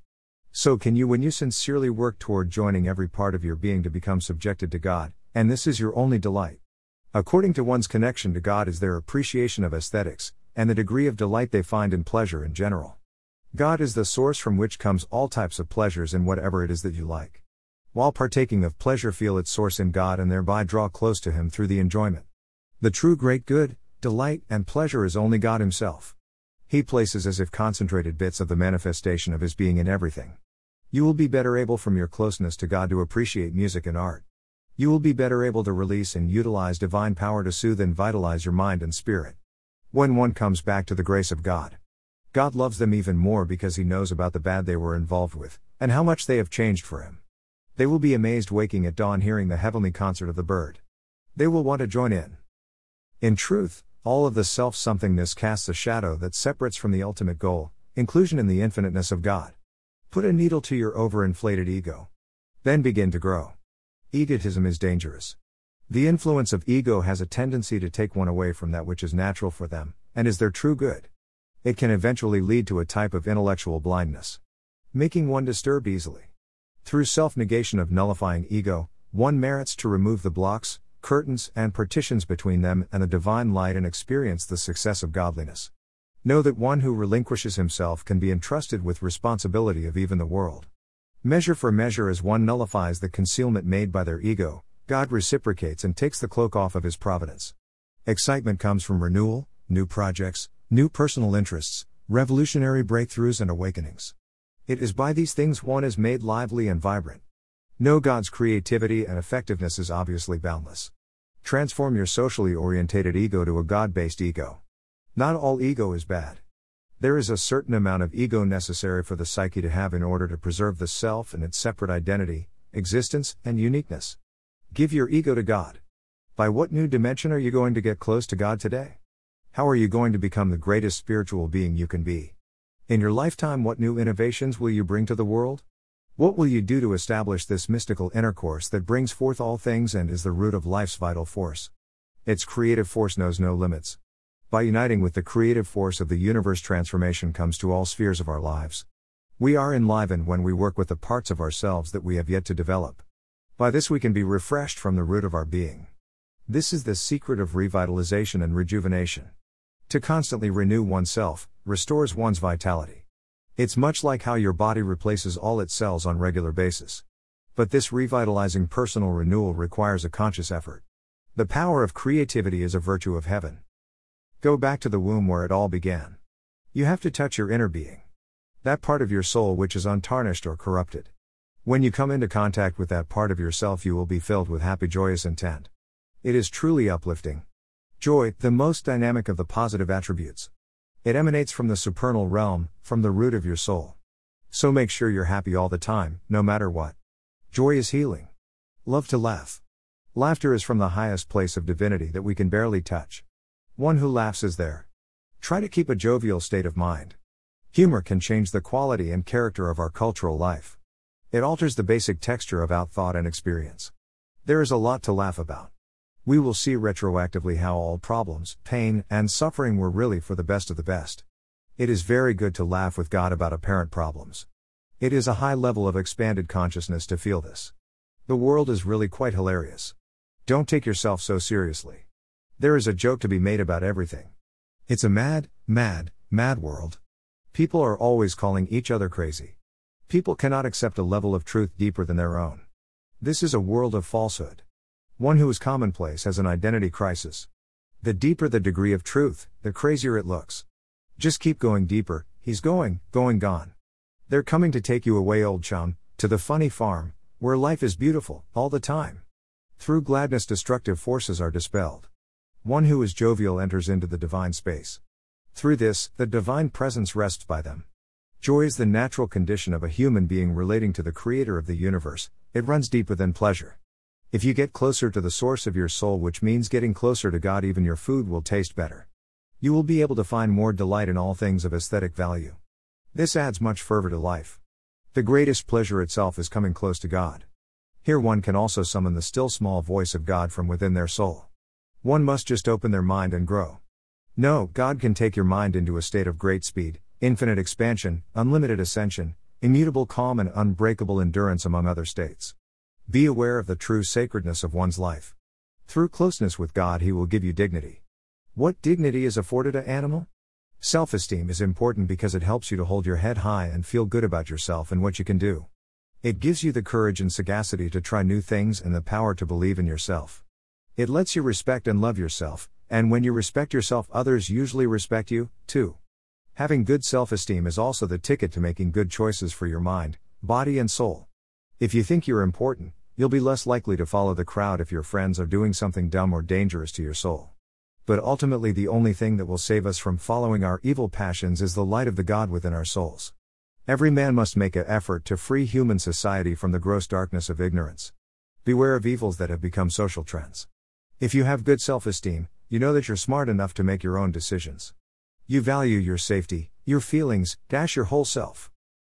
So can you when you sincerely work toward joining every part of your being to become subjected to God, and this is your only delight. According to one's connection to God is their appreciation of aesthetics, and the degree of delight they find in pleasure in general. God is the source from which comes all types of pleasures in whatever it is that you like. While partaking of pleasure, feel its source in God and thereby draw close to Him through the enjoyment. The true great good, delight, and pleasure is only God Himself. He places as if concentrated bits of the manifestation of His being in everything. You will be better able from your closeness to God to appreciate music and art. You will be better able to release and utilize divine power to soothe and vitalize your mind and spirit. When one comes back to the grace of God, God loves them even more because He knows about the bad they were involved with, and how much they have changed for Him. They will be amazed waking at dawn hearing the heavenly concert of the bird. They will want to join in. In truth, all of the self somethingness casts a shadow that separates from the ultimate goal, inclusion in the infiniteness of God. Put a needle to your overinflated ego. Then begin to grow. Egotism is dangerous. The influence of ego has a tendency to take one away from that which is natural for them, and is their true good. It can eventually lead to a type of intellectual blindness, making one disturb easily. Through self negation of nullifying ego, one merits to remove the blocks, curtains, and partitions between them and the divine light and experience the success of godliness. Know that one who relinquishes himself can be entrusted with responsibility of even the world. Measure for measure as one nullifies the concealment made by their ego, God reciprocates and takes the cloak off of his providence. Excitement comes from renewal, new projects, new personal interests, revolutionary breakthroughs, and awakenings. It is by these things one is made lively and vibrant. Know God's creativity and effectiveness is obviously boundless. Transform your socially orientated ego to a God based ego. Not all ego is bad. There is a certain amount of ego necessary for the psyche to have in order to preserve the self and its separate identity, existence, and uniqueness. Give your ego to God. By what new dimension are you going to get close to God today? How are you going to become the greatest spiritual being you can be? In your lifetime, what new innovations will you bring to the world? What will you do to establish this mystical intercourse that brings forth all things and is the root of life's vital force? Its creative force knows no limits. By uniting with the creative force of the universe, transformation comes to all spheres of our lives. We are enlivened when we work with the parts of ourselves that we have yet to develop. By this, we can be refreshed from the root of our being. This is the secret of revitalization and rejuvenation. To constantly renew oneself restores one's vitality. It's much like how your body replaces all its cells on regular basis. But this revitalizing personal renewal requires a conscious effort. The power of creativity is a virtue of heaven. Go back to the womb where it all began. You have to touch your inner being. That part of your soul which is untarnished or corrupted. When you come into contact with that part of yourself, you will be filled with happy, joyous intent. It is truly uplifting. Joy, the most dynamic of the positive attributes. It emanates from the supernal realm, from the root of your soul. So make sure you're happy all the time, no matter what. Joy is healing. Love to laugh. Laughter is from the highest place of divinity that we can barely touch. One who laughs is there. Try to keep a jovial state of mind. Humor can change the quality and character of our cultural life. It alters the basic texture of out thought and experience. There is a lot to laugh about we will see retroactively how all problems, pain, and suffering were really for the best of the best. It is very good to laugh with God about apparent problems. It is a high level of expanded consciousness to feel this. The world is really quite hilarious. Don't take yourself so seriously. There is a joke to be made about everything. It's a mad, mad, mad world. People are always calling each other crazy. People cannot accept a level of truth deeper than their own. This is a world of falsehood. One who is commonplace has an identity crisis. The deeper the degree of truth, the crazier it looks. Just keep going deeper, he's going, going gone. They're coming to take you away, old chum, to the funny farm, where life is beautiful, all the time. Through gladness, destructive forces are dispelled. One who is jovial enters into the divine space. Through this, the divine presence rests by them. Joy is the natural condition of a human being relating to the creator of the universe, it runs deeper than pleasure. If you get closer to the source of your soul, which means getting closer to God, even your food will taste better. You will be able to find more delight in all things of aesthetic value. This adds much fervor to life. The greatest pleasure itself is coming close to God. Here one can also summon the still small voice of God from within their soul. One must just open their mind and grow. No, God can take your mind into a state of great speed, infinite expansion, unlimited ascension, immutable calm, and unbreakable endurance, among other states. Be aware of the true sacredness of one's life. Through closeness with God, He will give you dignity. What dignity is afforded a animal? Self esteem is important because it helps you to hold your head high and feel good about yourself and what you can do. It gives you the courage and sagacity to try new things and the power to believe in yourself. It lets you respect and love yourself, and when you respect yourself, others usually respect you, too. Having good self esteem is also the ticket to making good choices for your mind, body, and soul. If you think you're important, you'll be less likely to follow the crowd if your friends are doing something dumb or dangerous to your soul. But ultimately, the only thing that will save us from following our evil passions is the light of the God within our souls. Every man must make an effort to free human society from the gross darkness of ignorance. Beware of evils that have become social trends. If you have good self esteem, you know that you're smart enough to make your own decisions. You value your safety, your feelings, dash your whole self.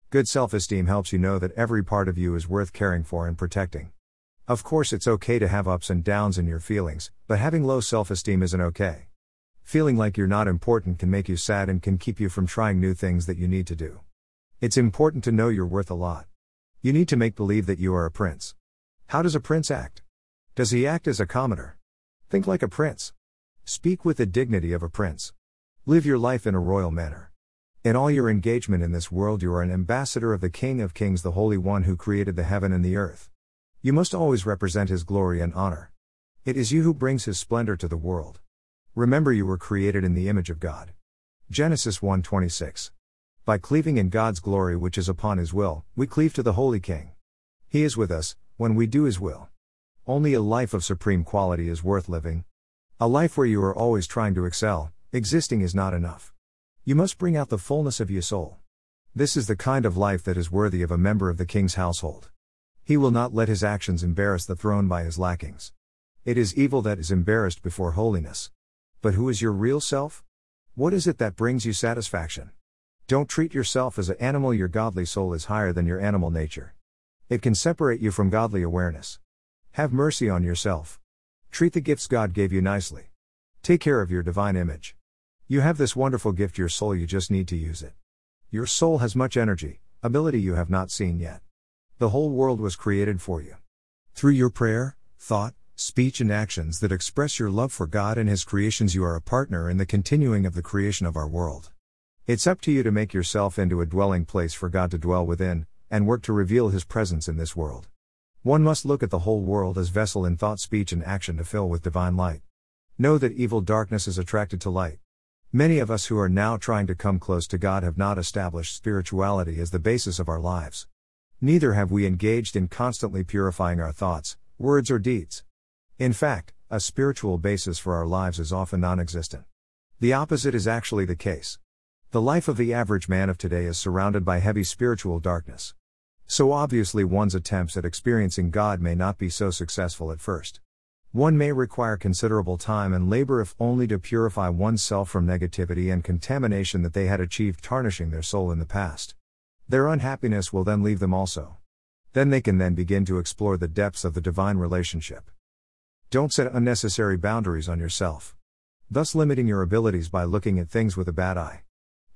Good self esteem helps you know that every part of you is worth caring for and protecting. Of course, it's okay to have ups and downs in your feelings, but having low self esteem isn't okay. Feeling like you're not important can make you sad and can keep you from trying new things that you need to do. It's important to know you're worth a lot. You need to make believe that you are a prince. How does a prince act? Does he act as a commoner? Think like a prince. Speak with the dignity of a prince. Live your life in a royal manner. In all your engagement in this world, you are an ambassador of the King of Kings, the Holy One who created the heaven and the earth. You must always represent His glory and honor. It is you who brings His splendor to the world. Remember, you were created in the image of God. Genesis 1:26. By cleaving in God's glory, which is upon His will, we cleave to the Holy King. He is with us when we do His will. Only a life of supreme quality is worth living. A life where you are always trying to excel, Existing is not enough. You must bring out the fullness of your soul. This is the kind of life that is worthy of a member of the king's household. He will not let his actions embarrass the throne by his lackings. It is evil that is embarrassed before holiness. But who is your real self? What is it that brings you satisfaction? Don't treat yourself as an animal, your godly soul is higher than your animal nature. It can separate you from godly awareness. Have mercy on yourself. Treat the gifts God gave you nicely. Take care of your divine image. You have this wonderful gift, your soul, you just need to use it. Your soul has much energy, ability you have not seen yet. The whole world was created for you. Through your prayer, thought, speech, and actions that express your love for God and His creations, you are a partner in the continuing of the creation of our world. It's up to you to make yourself into a dwelling place for God to dwell within, and work to reveal His presence in this world. One must look at the whole world as vessel in thought, speech, and action to fill with divine light. Know that evil darkness is attracted to light. Many of us who are now trying to come close to God have not established spirituality as the basis of our lives. Neither have we engaged in constantly purifying our thoughts, words, or deeds. In fact, a spiritual basis for our lives is often non existent. The opposite is actually the case. The life of the average man of today is surrounded by heavy spiritual darkness. So obviously, one's attempts at experiencing God may not be so successful at first. One may require considerable time and labor if only to purify oneself from negativity and contamination that they had achieved tarnishing their soul in the past. Their unhappiness will then leave them also. Then they can then begin to explore the depths of the divine relationship. Don't set unnecessary boundaries on yourself. Thus limiting your abilities by looking at things with a bad eye.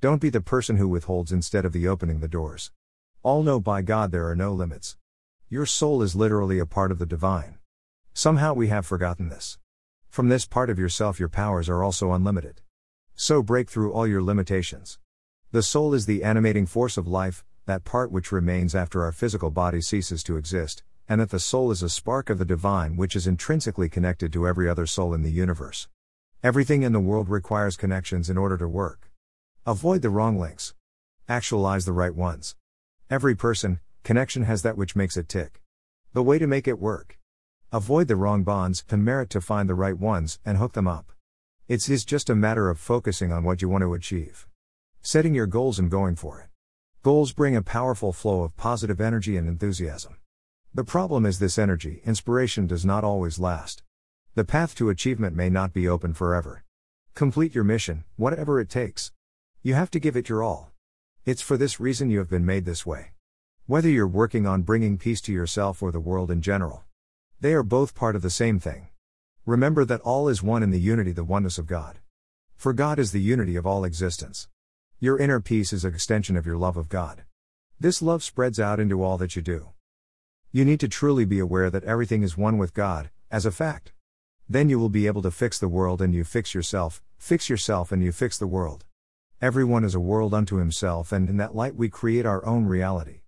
Don't be the person who withholds instead of the opening the doors. All know by God there are no limits. Your soul is literally a part of the divine. Somehow we have forgotten this. From this part of yourself, your powers are also unlimited. So break through all your limitations. The soul is the animating force of life, that part which remains after our physical body ceases to exist, and that the soul is a spark of the divine which is intrinsically connected to every other soul in the universe. Everything in the world requires connections in order to work. Avoid the wrong links. Actualize the right ones. Every person, connection has that which makes it tick. The way to make it work Avoid the wrong bonds, and merit to find the right ones, and hook them up. It's is just a matter of focusing on what you want to achieve. Setting your goals and going for it. Goals bring a powerful flow of positive energy and enthusiasm. The problem is this energy, inspiration does not always last. The path to achievement may not be open forever. Complete your mission, whatever it takes. You have to give it your all. It's for this reason you have been made this way. Whether you're working on bringing peace to yourself or the world in general, they are both part of the same thing. Remember that all is one in the unity, the oneness of God. For God is the unity of all existence. Your inner peace is an extension of your love of God. This love spreads out into all that you do. You need to truly be aware that everything is one with God, as a fact. Then you will be able to fix the world and you fix yourself, fix yourself and you fix the world. Everyone is a world unto himself, and in that light we create our own reality.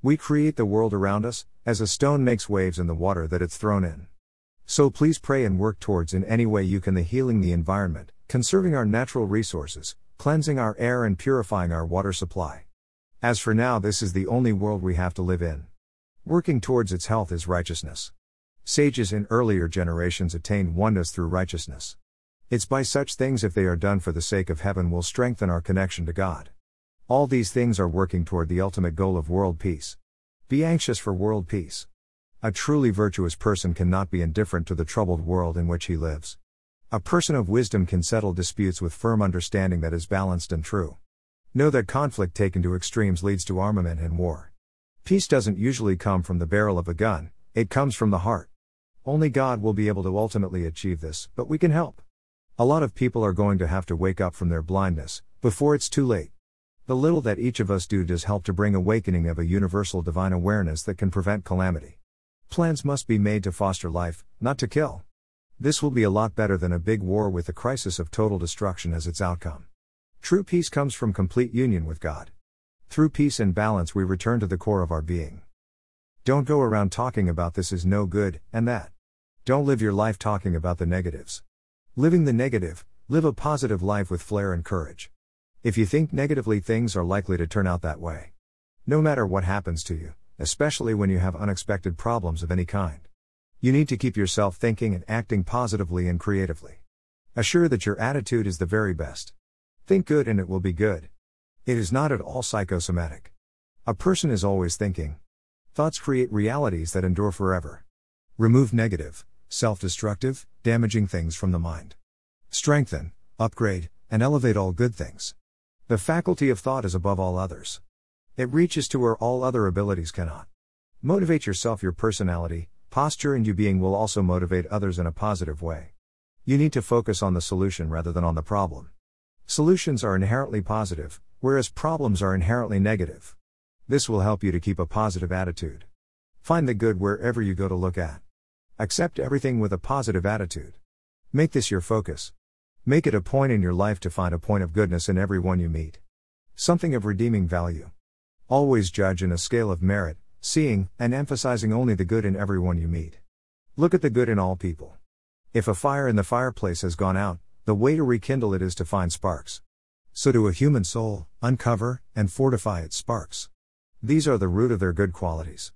We create the world around us, as a stone makes waves in the water that it's thrown in. So please pray and work towards in any way you can the healing the environment, conserving our natural resources, cleansing our air and purifying our water supply. As for now, this is the only world we have to live in. Working towards its health is righteousness. Sages in earlier generations attained oneness through righteousness. It's by such things, if they are done for the sake of heaven, will strengthen our connection to God. All these things are working toward the ultimate goal of world peace. Be anxious for world peace. A truly virtuous person cannot be indifferent to the troubled world in which he lives. A person of wisdom can settle disputes with firm understanding that is balanced and true. Know that conflict taken to extremes leads to armament and war. Peace doesn't usually come from the barrel of a gun, it comes from the heart. Only God will be able to ultimately achieve this, but we can help. A lot of people are going to have to wake up from their blindness, before it's too late. The little that each of us do does help to bring awakening of a universal divine awareness that can prevent calamity. Plans must be made to foster life, not to kill. This will be a lot better than a big war with the crisis of total destruction as its outcome. True peace comes from complete union with God. Through peace and balance, we return to the core of our being. Don't go around talking about this is no good, and that. Don't live your life talking about the negatives. Living the negative, live a positive life with flair and courage. If you think negatively, things are likely to turn out that way. No matter what happens to you, especially when you have unexpected problems of any kind. You need to keep yourself thinking and acting positively and creatively. Assure that your attitude is the very best. Think good and it will be good. It is not at all psychosomatic. A person is always thinking, Thoughts create realities that endure forever. Remove negative, self destructive, damaging things from the mind. Strengthen, upgrade, and elevate all good things. The faculty of thought is above all others. It reaches to where all other abilities cannot. Motivate yourself, your personality, posture, and you being will also motivate others in a positive way. You need to focus on the solution rather than on the problem. Solutions are inherently positive, whereas problems are inherently negative. This will help you to keep a positive attitude. Find the good wherever you go to look at. Accept everything with a positive attitude. Make this your focus. Make it a point in your life to find a point of goodness in everyone you meet. Something of redeeming value. Always judge in a scale of merit, seeing and emphasizing only the good in everyone you meet. Look at the good in all people. If a fire in the fireplace has gone out, the way to rekindle it is to find sparks. So to a human soul, uncover and fortify its sparks. These are the root of their good qualities.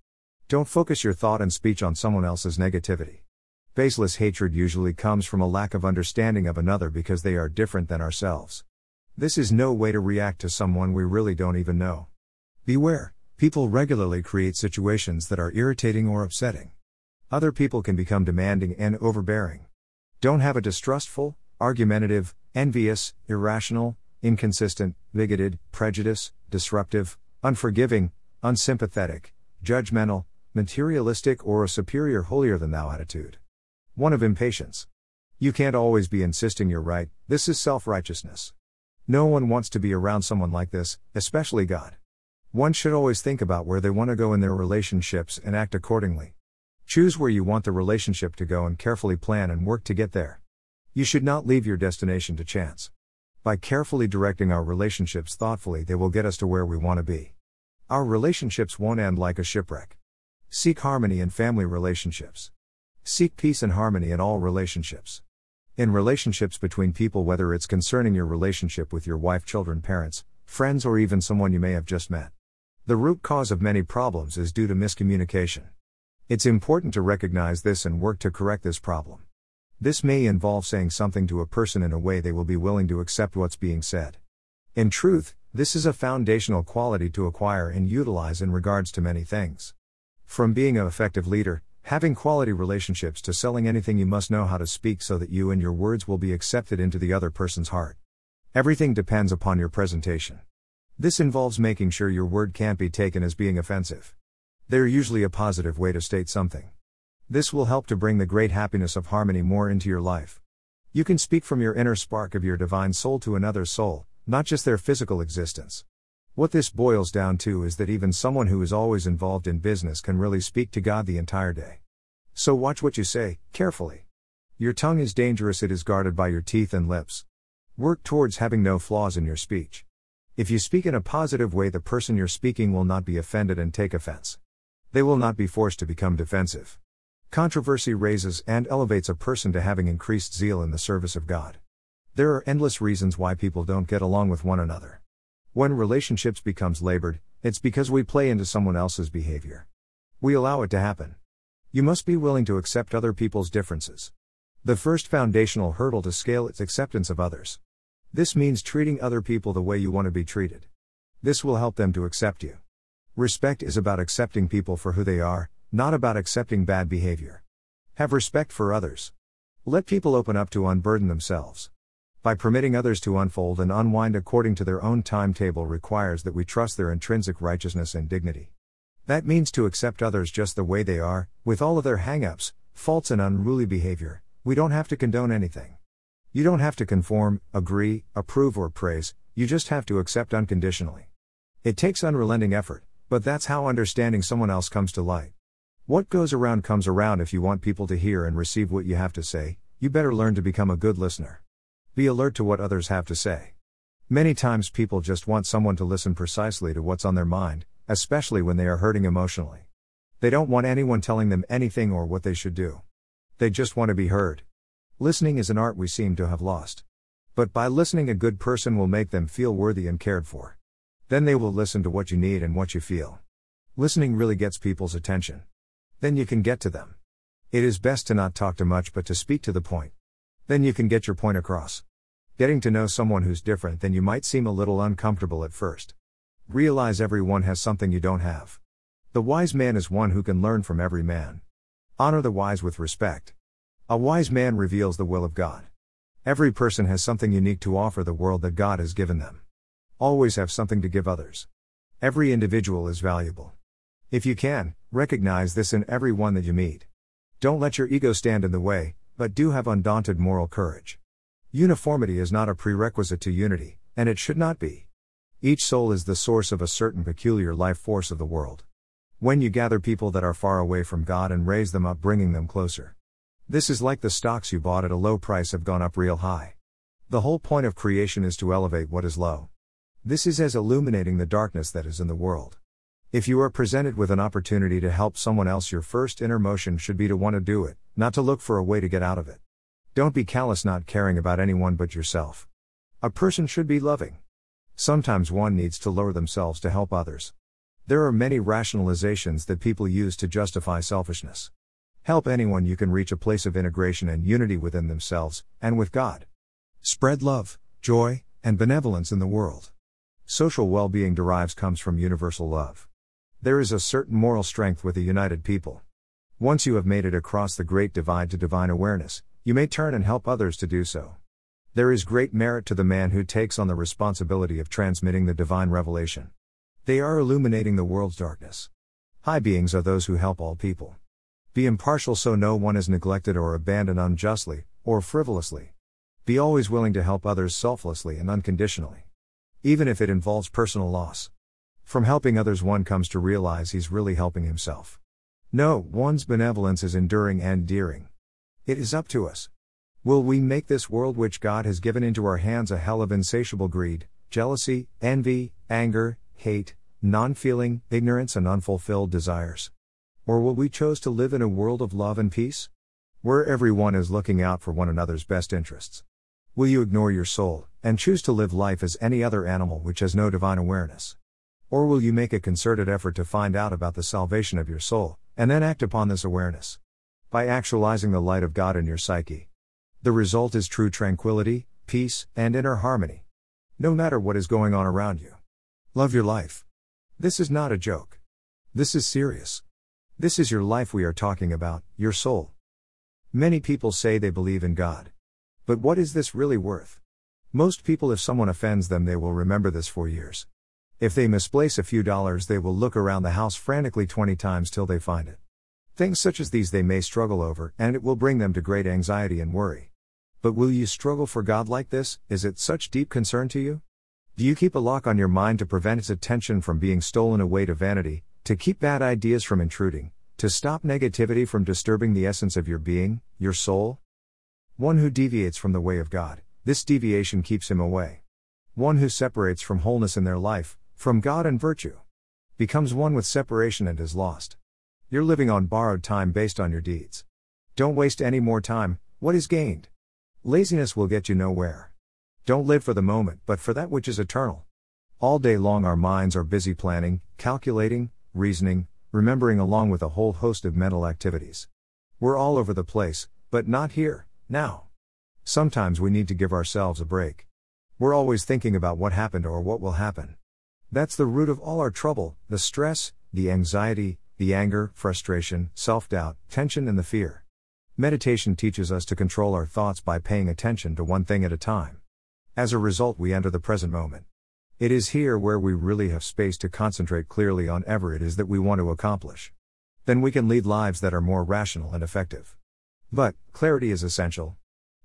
Don't focus your thought and speech on someone else's negativity. Baseless hatred usually comes from a lack of understanding of another because they are different than ourselves. This is no way to react to someone we really don't even know. Beware, people regularly create situations that are irritating or upsetting. Other people can become demanding and overbearing. Don't have a distrustful, argumentative, envious, irrational, inconsistent, bigoted, prejudiced, disruptive, unforgiving, unsympathetic, judgmental, materialistic, or a superior holier than thou attitude. One of impatience. You can't always be insisting you're right, this is self righteousness. No one wants to be around someone like this, especially God. One should always think about where they want to go in their relationships and act accordingly. Choose where you want the relationship to go and carefully plan and work to get there. You should not leave your destination to chance. By carefully directing our relationships thoughtfully, they will get us to where we want to be. Our relationships won't end like a shipwreck. Seek harmony in family relationships. Seek peace and harmony in all relationships. In relationships between people, whether it's concerning your relationship with your wife, children, parents, friends, or even someone you may have just met. The root cause of many problems is due to miscommunication. It's important to recognize this and work to correct this problem. This may involve saying something to a person in a way they will be willing to accept what's being said. In truth, this is a foundational quality to acquire and utilize in regards to many things. From being an effective leader, having quality relationships to selling anything, you must know how to speak so that you and your words will be accepted into the other person's heart. Everything depends upon your presentation. This involves making sure your word can't be taken as being offensive. They're usually a positive way to state something. This will help to bring the great happiness of harmony more into your life. You can speak from your inner spark of your divine soul to another soul, not just their physical existence. What this boils down to is that even someone who is always involved in business can really speak to God the entire day. So watch what you say, carefully. Your tongue is dangerous, it is guarded by your teeth and lips. Work towards having no flaws in your speech. If you speak in a positive way, the person you're speaking will not be offended and take offense. They will not be forced to become defensive. Controversy raises and elevates a person to having increased zeal in the service of God. There are endless reasons why people don't get along with one another. When relationships becomes labored, it's because we play into someone else's behavior. We allow it to happen. You must be willing to accept other people's differences. The first foundational hurdle to scale is acceptance of others. This means treating other people the way you want to be treated. This will help them to accept you. Respect is about accepting people for who they are, not about accepting bad behavior. Have respect for others. Let people open up to unburden themselves by permitting others to unfold and unwind according to their own timetable requires that we trust their intrinsic righteousness and dignity. That means to accept others just the way they are, with all of their hang ups, faults, and unruly behavior. We don't have to condone anything. You don't have to conform, agree, approve, or praise, you just have to accept unconditionally. It takes unrelenting effort, but that's how understanding someone else comes to light. What goes around comes around if you want people to hear and receive what you have to say, you better learn to become a good listener. Be alert to what others have to say. Many times people just want someone to listen precisely to what's on their mind, especially when they are hurting emotionally. They don't want anyone telling them anything or what they should do. They just want to be heard. Listening is an art we seem to have lost. But by listening, a good person will make them feel worthy and cared for. Then they will listen to what you need and what you feel. Listening really gets people's attention. Then you can get to them. It is best to not talk too much but to speak to the point. Then you can get your point across. Getting to know someone who's different than you might seem a little uncomfortable at first. Realize everyone has something you don't have. The wise man is one who can learn from every man. Honor the wise with respect. A wise man reveals the will of God. Every person has something unique to offer the world that God has given them. Always have something to give others. Every individual is valuable. If you can, recognize this in every one that you meet. Don't let your ego stand in the way, but do have undaunted moral courage. Uniformity is not a prerequisite to unity, and it should not be. Each soul is the source of a certain peculiar life force of the world. When you gather people that are far away from God and raise them up, bringing them closer. This is like the stocks you bought at a low price have gone up real high. The whole point of creation is to elevate what is low. This is as illuminating the darkness that is in the world. If you are presented with an opportunity to help someone else, your first inner motion should be to want to do it, not to look for a way to get out of it. Don't be callous not caring about anyone but yourself. A person should be loving. Sometimes one needs to lower themselves to help others. There are many rationalizations that people use to justify selfishness. Help anyone you can reach a place of integration and unity within themselves and with God. Spread love, joy, and benevolence in the world. Social well being derives comes from universal love. There is a certain moral strength with a united people. Once you have made it across the great divide to divine awareness, you may turn and help others to do so. There is great merit to the man who takes on the responsibility of transmitting the divine revelation. They are illuminating the world's darkness. High beings are those who help all people. Be impartial so no one is neglected or abandoned unjustly, or frivolously. Be always willing to help others selflessly and unconditionally. Even if it involves personal loss. From helping others, one comes to realize he's really helping himself. No, one's benevolence is enduring and endearing. It is up to us. Will we make this world which God has given into our hands a hell of insatiable greed, jealousy, envy, anger, hate, non feeling, ignorance, and unfulfilled desires? Or will we choose to live in a world of love and peace? Where everyone is looking out for one another's best interests? Will you ignore your soul, and choose to live life as any other animal which has no divine awareness? Or will you make a concerted effort to find out about the salvation of your soul, and then act upon this awareness? By actualizing the light of God in your psyche. The result is true tranquility, peace, and inner harmony. No matter what is going on around you. Love your life. This is not a joke. This is serious. This is your life we are talking about, your soul. Many people say they believe in God. But what is this really worth? Most people, if someone offends them, they will remember this for years. If they misplace a few dollars, they will look around the house frantically 20 times till they find it. Things such as these they may struggle over, and it will bring them to great anxiety and worry. But will you struggle for God like this? Is it such deep concern to you? Do you keep a lock on your mind to prevent its attention from being stolen away to vanity, to keep bad ideas from intruding, to stop negativity from disturbing the essence of your being, your soul? One who deviates from the way of God, this deviation keeps him away. One who separates from wholeness in their life, from God and virtue, becomes one with separation and is lost. You're living on borrowed time based on your deeds. Don't waste any more time, what is gained? Laziness will get you nowhere. Don't live for the moment, but for that which is eternal. All day long, our minds are busy planning, calculating, reasoning, remembering, along with a whole host of mental activities. We're all over the place, but not here, now. Sometimes we need to give ourselves a break. We're always thinking about what happened or what will happen. That's the root of all our trouble the stress, the anxiety, the anger, frustration, self doubt, tension, and the fear. Meditation teaches us to control our thoughts by paying attention to one thing at a time. As a result, we enter the present moment. It is here where we really have space to concentrate clearly on ever it is that we want to accomplish. Then we can lead lives that are more rational and effective. But, clarity is essential.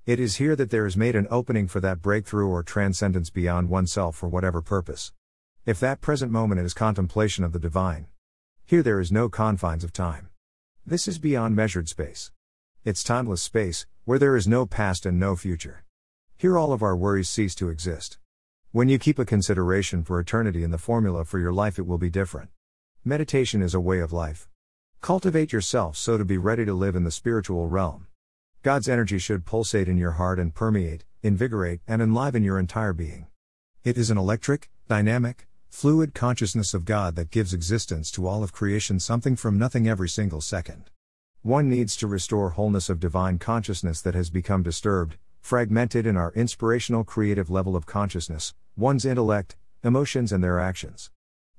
It is here that there is made an opening for that breakthrough or transcendence beyond oneself for whatever purpose. If that present moment is contemplation of the divine, here there is no confines of time. This is beyond measured space. It's timeless space, where there is no past and no future. Here all of our worries cease to exist. When you keep a consideration for eternity in the formula for your life, it will be different. Meditation is a way of life. Cultivate yourself so to be ready to live in the spiritual realm. God's energy should pulsate in your heart and permeate, invigorate, and enliven your entire being. It is an electric, dynamic, fluid consciousness of God that gives existence to all of creation something from nothing every single second. One needs to restore wholeness of divine consciousness that has become disturbed, fragmented in our inspirational creative level of consciousness, one's intellect, emotions, and their actions.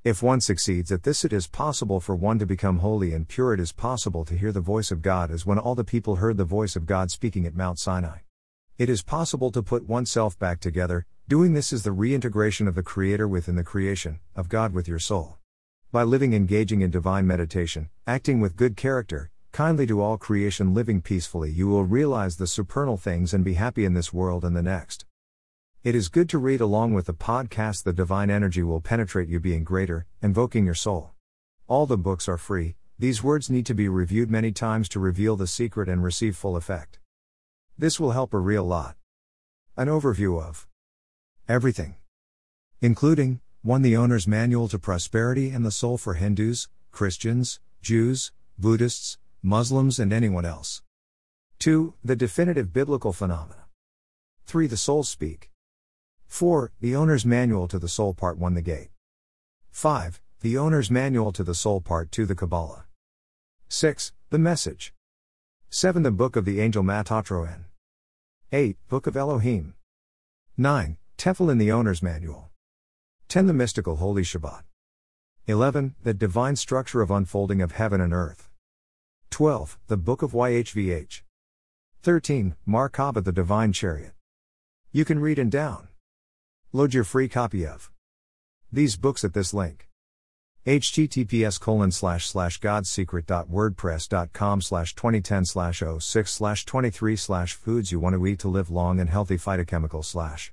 If one succeeds at this, it is possible for one to become holy and pure. It is possible to hear the voice of God as when all the people heard the voice of God speaking at Mount Sinai. It is possible to put oneself back together, Doing this is the reintegration of the Creator within the creation, of God with your soul. By living engaging in divine meditation, acting with good character, kindly to all creation, living peacefully, you will realize the supernal things and be happy in this world and the next. It is good to read along with the podcast. The divine energy will penetrate you, being greater, invoking your soul. All the books are free, these words need to be reviewed many times to reveal the secret and receive full effect. This will help a real lot. An overview of Everything. Including 1. The Owner's Manual to Prosperity and the Soul for Hindus, Christians, Jews, Buddhists, Muslims, and anyone else. 2. The Definitive Biblical Phenomena. 3. The Soul Speak. 4. The Owner's Manual to the Soul Part 1 The Gate. 5. The Owner's Manual to the Soul Part 2 The Kabbalah. 6. The Message. 7. The Book of the Angel Metatron. 8. Book of Elohim. 9. Tefillin the Owner's Manual. 10. The Mystical Holy Shabbat. 11. The Divine Structure of Unfolding of Heaven and Earth. 12. The Book of YHVH. 13. Markaba the Divine Chariot. You can read and down. Load your free copy of these books at this link https colon slash slash godsecret.wordpress.com slash 2010 slash 06 slash 23 slash foods you want to eat to live long and healthy phytochemical slash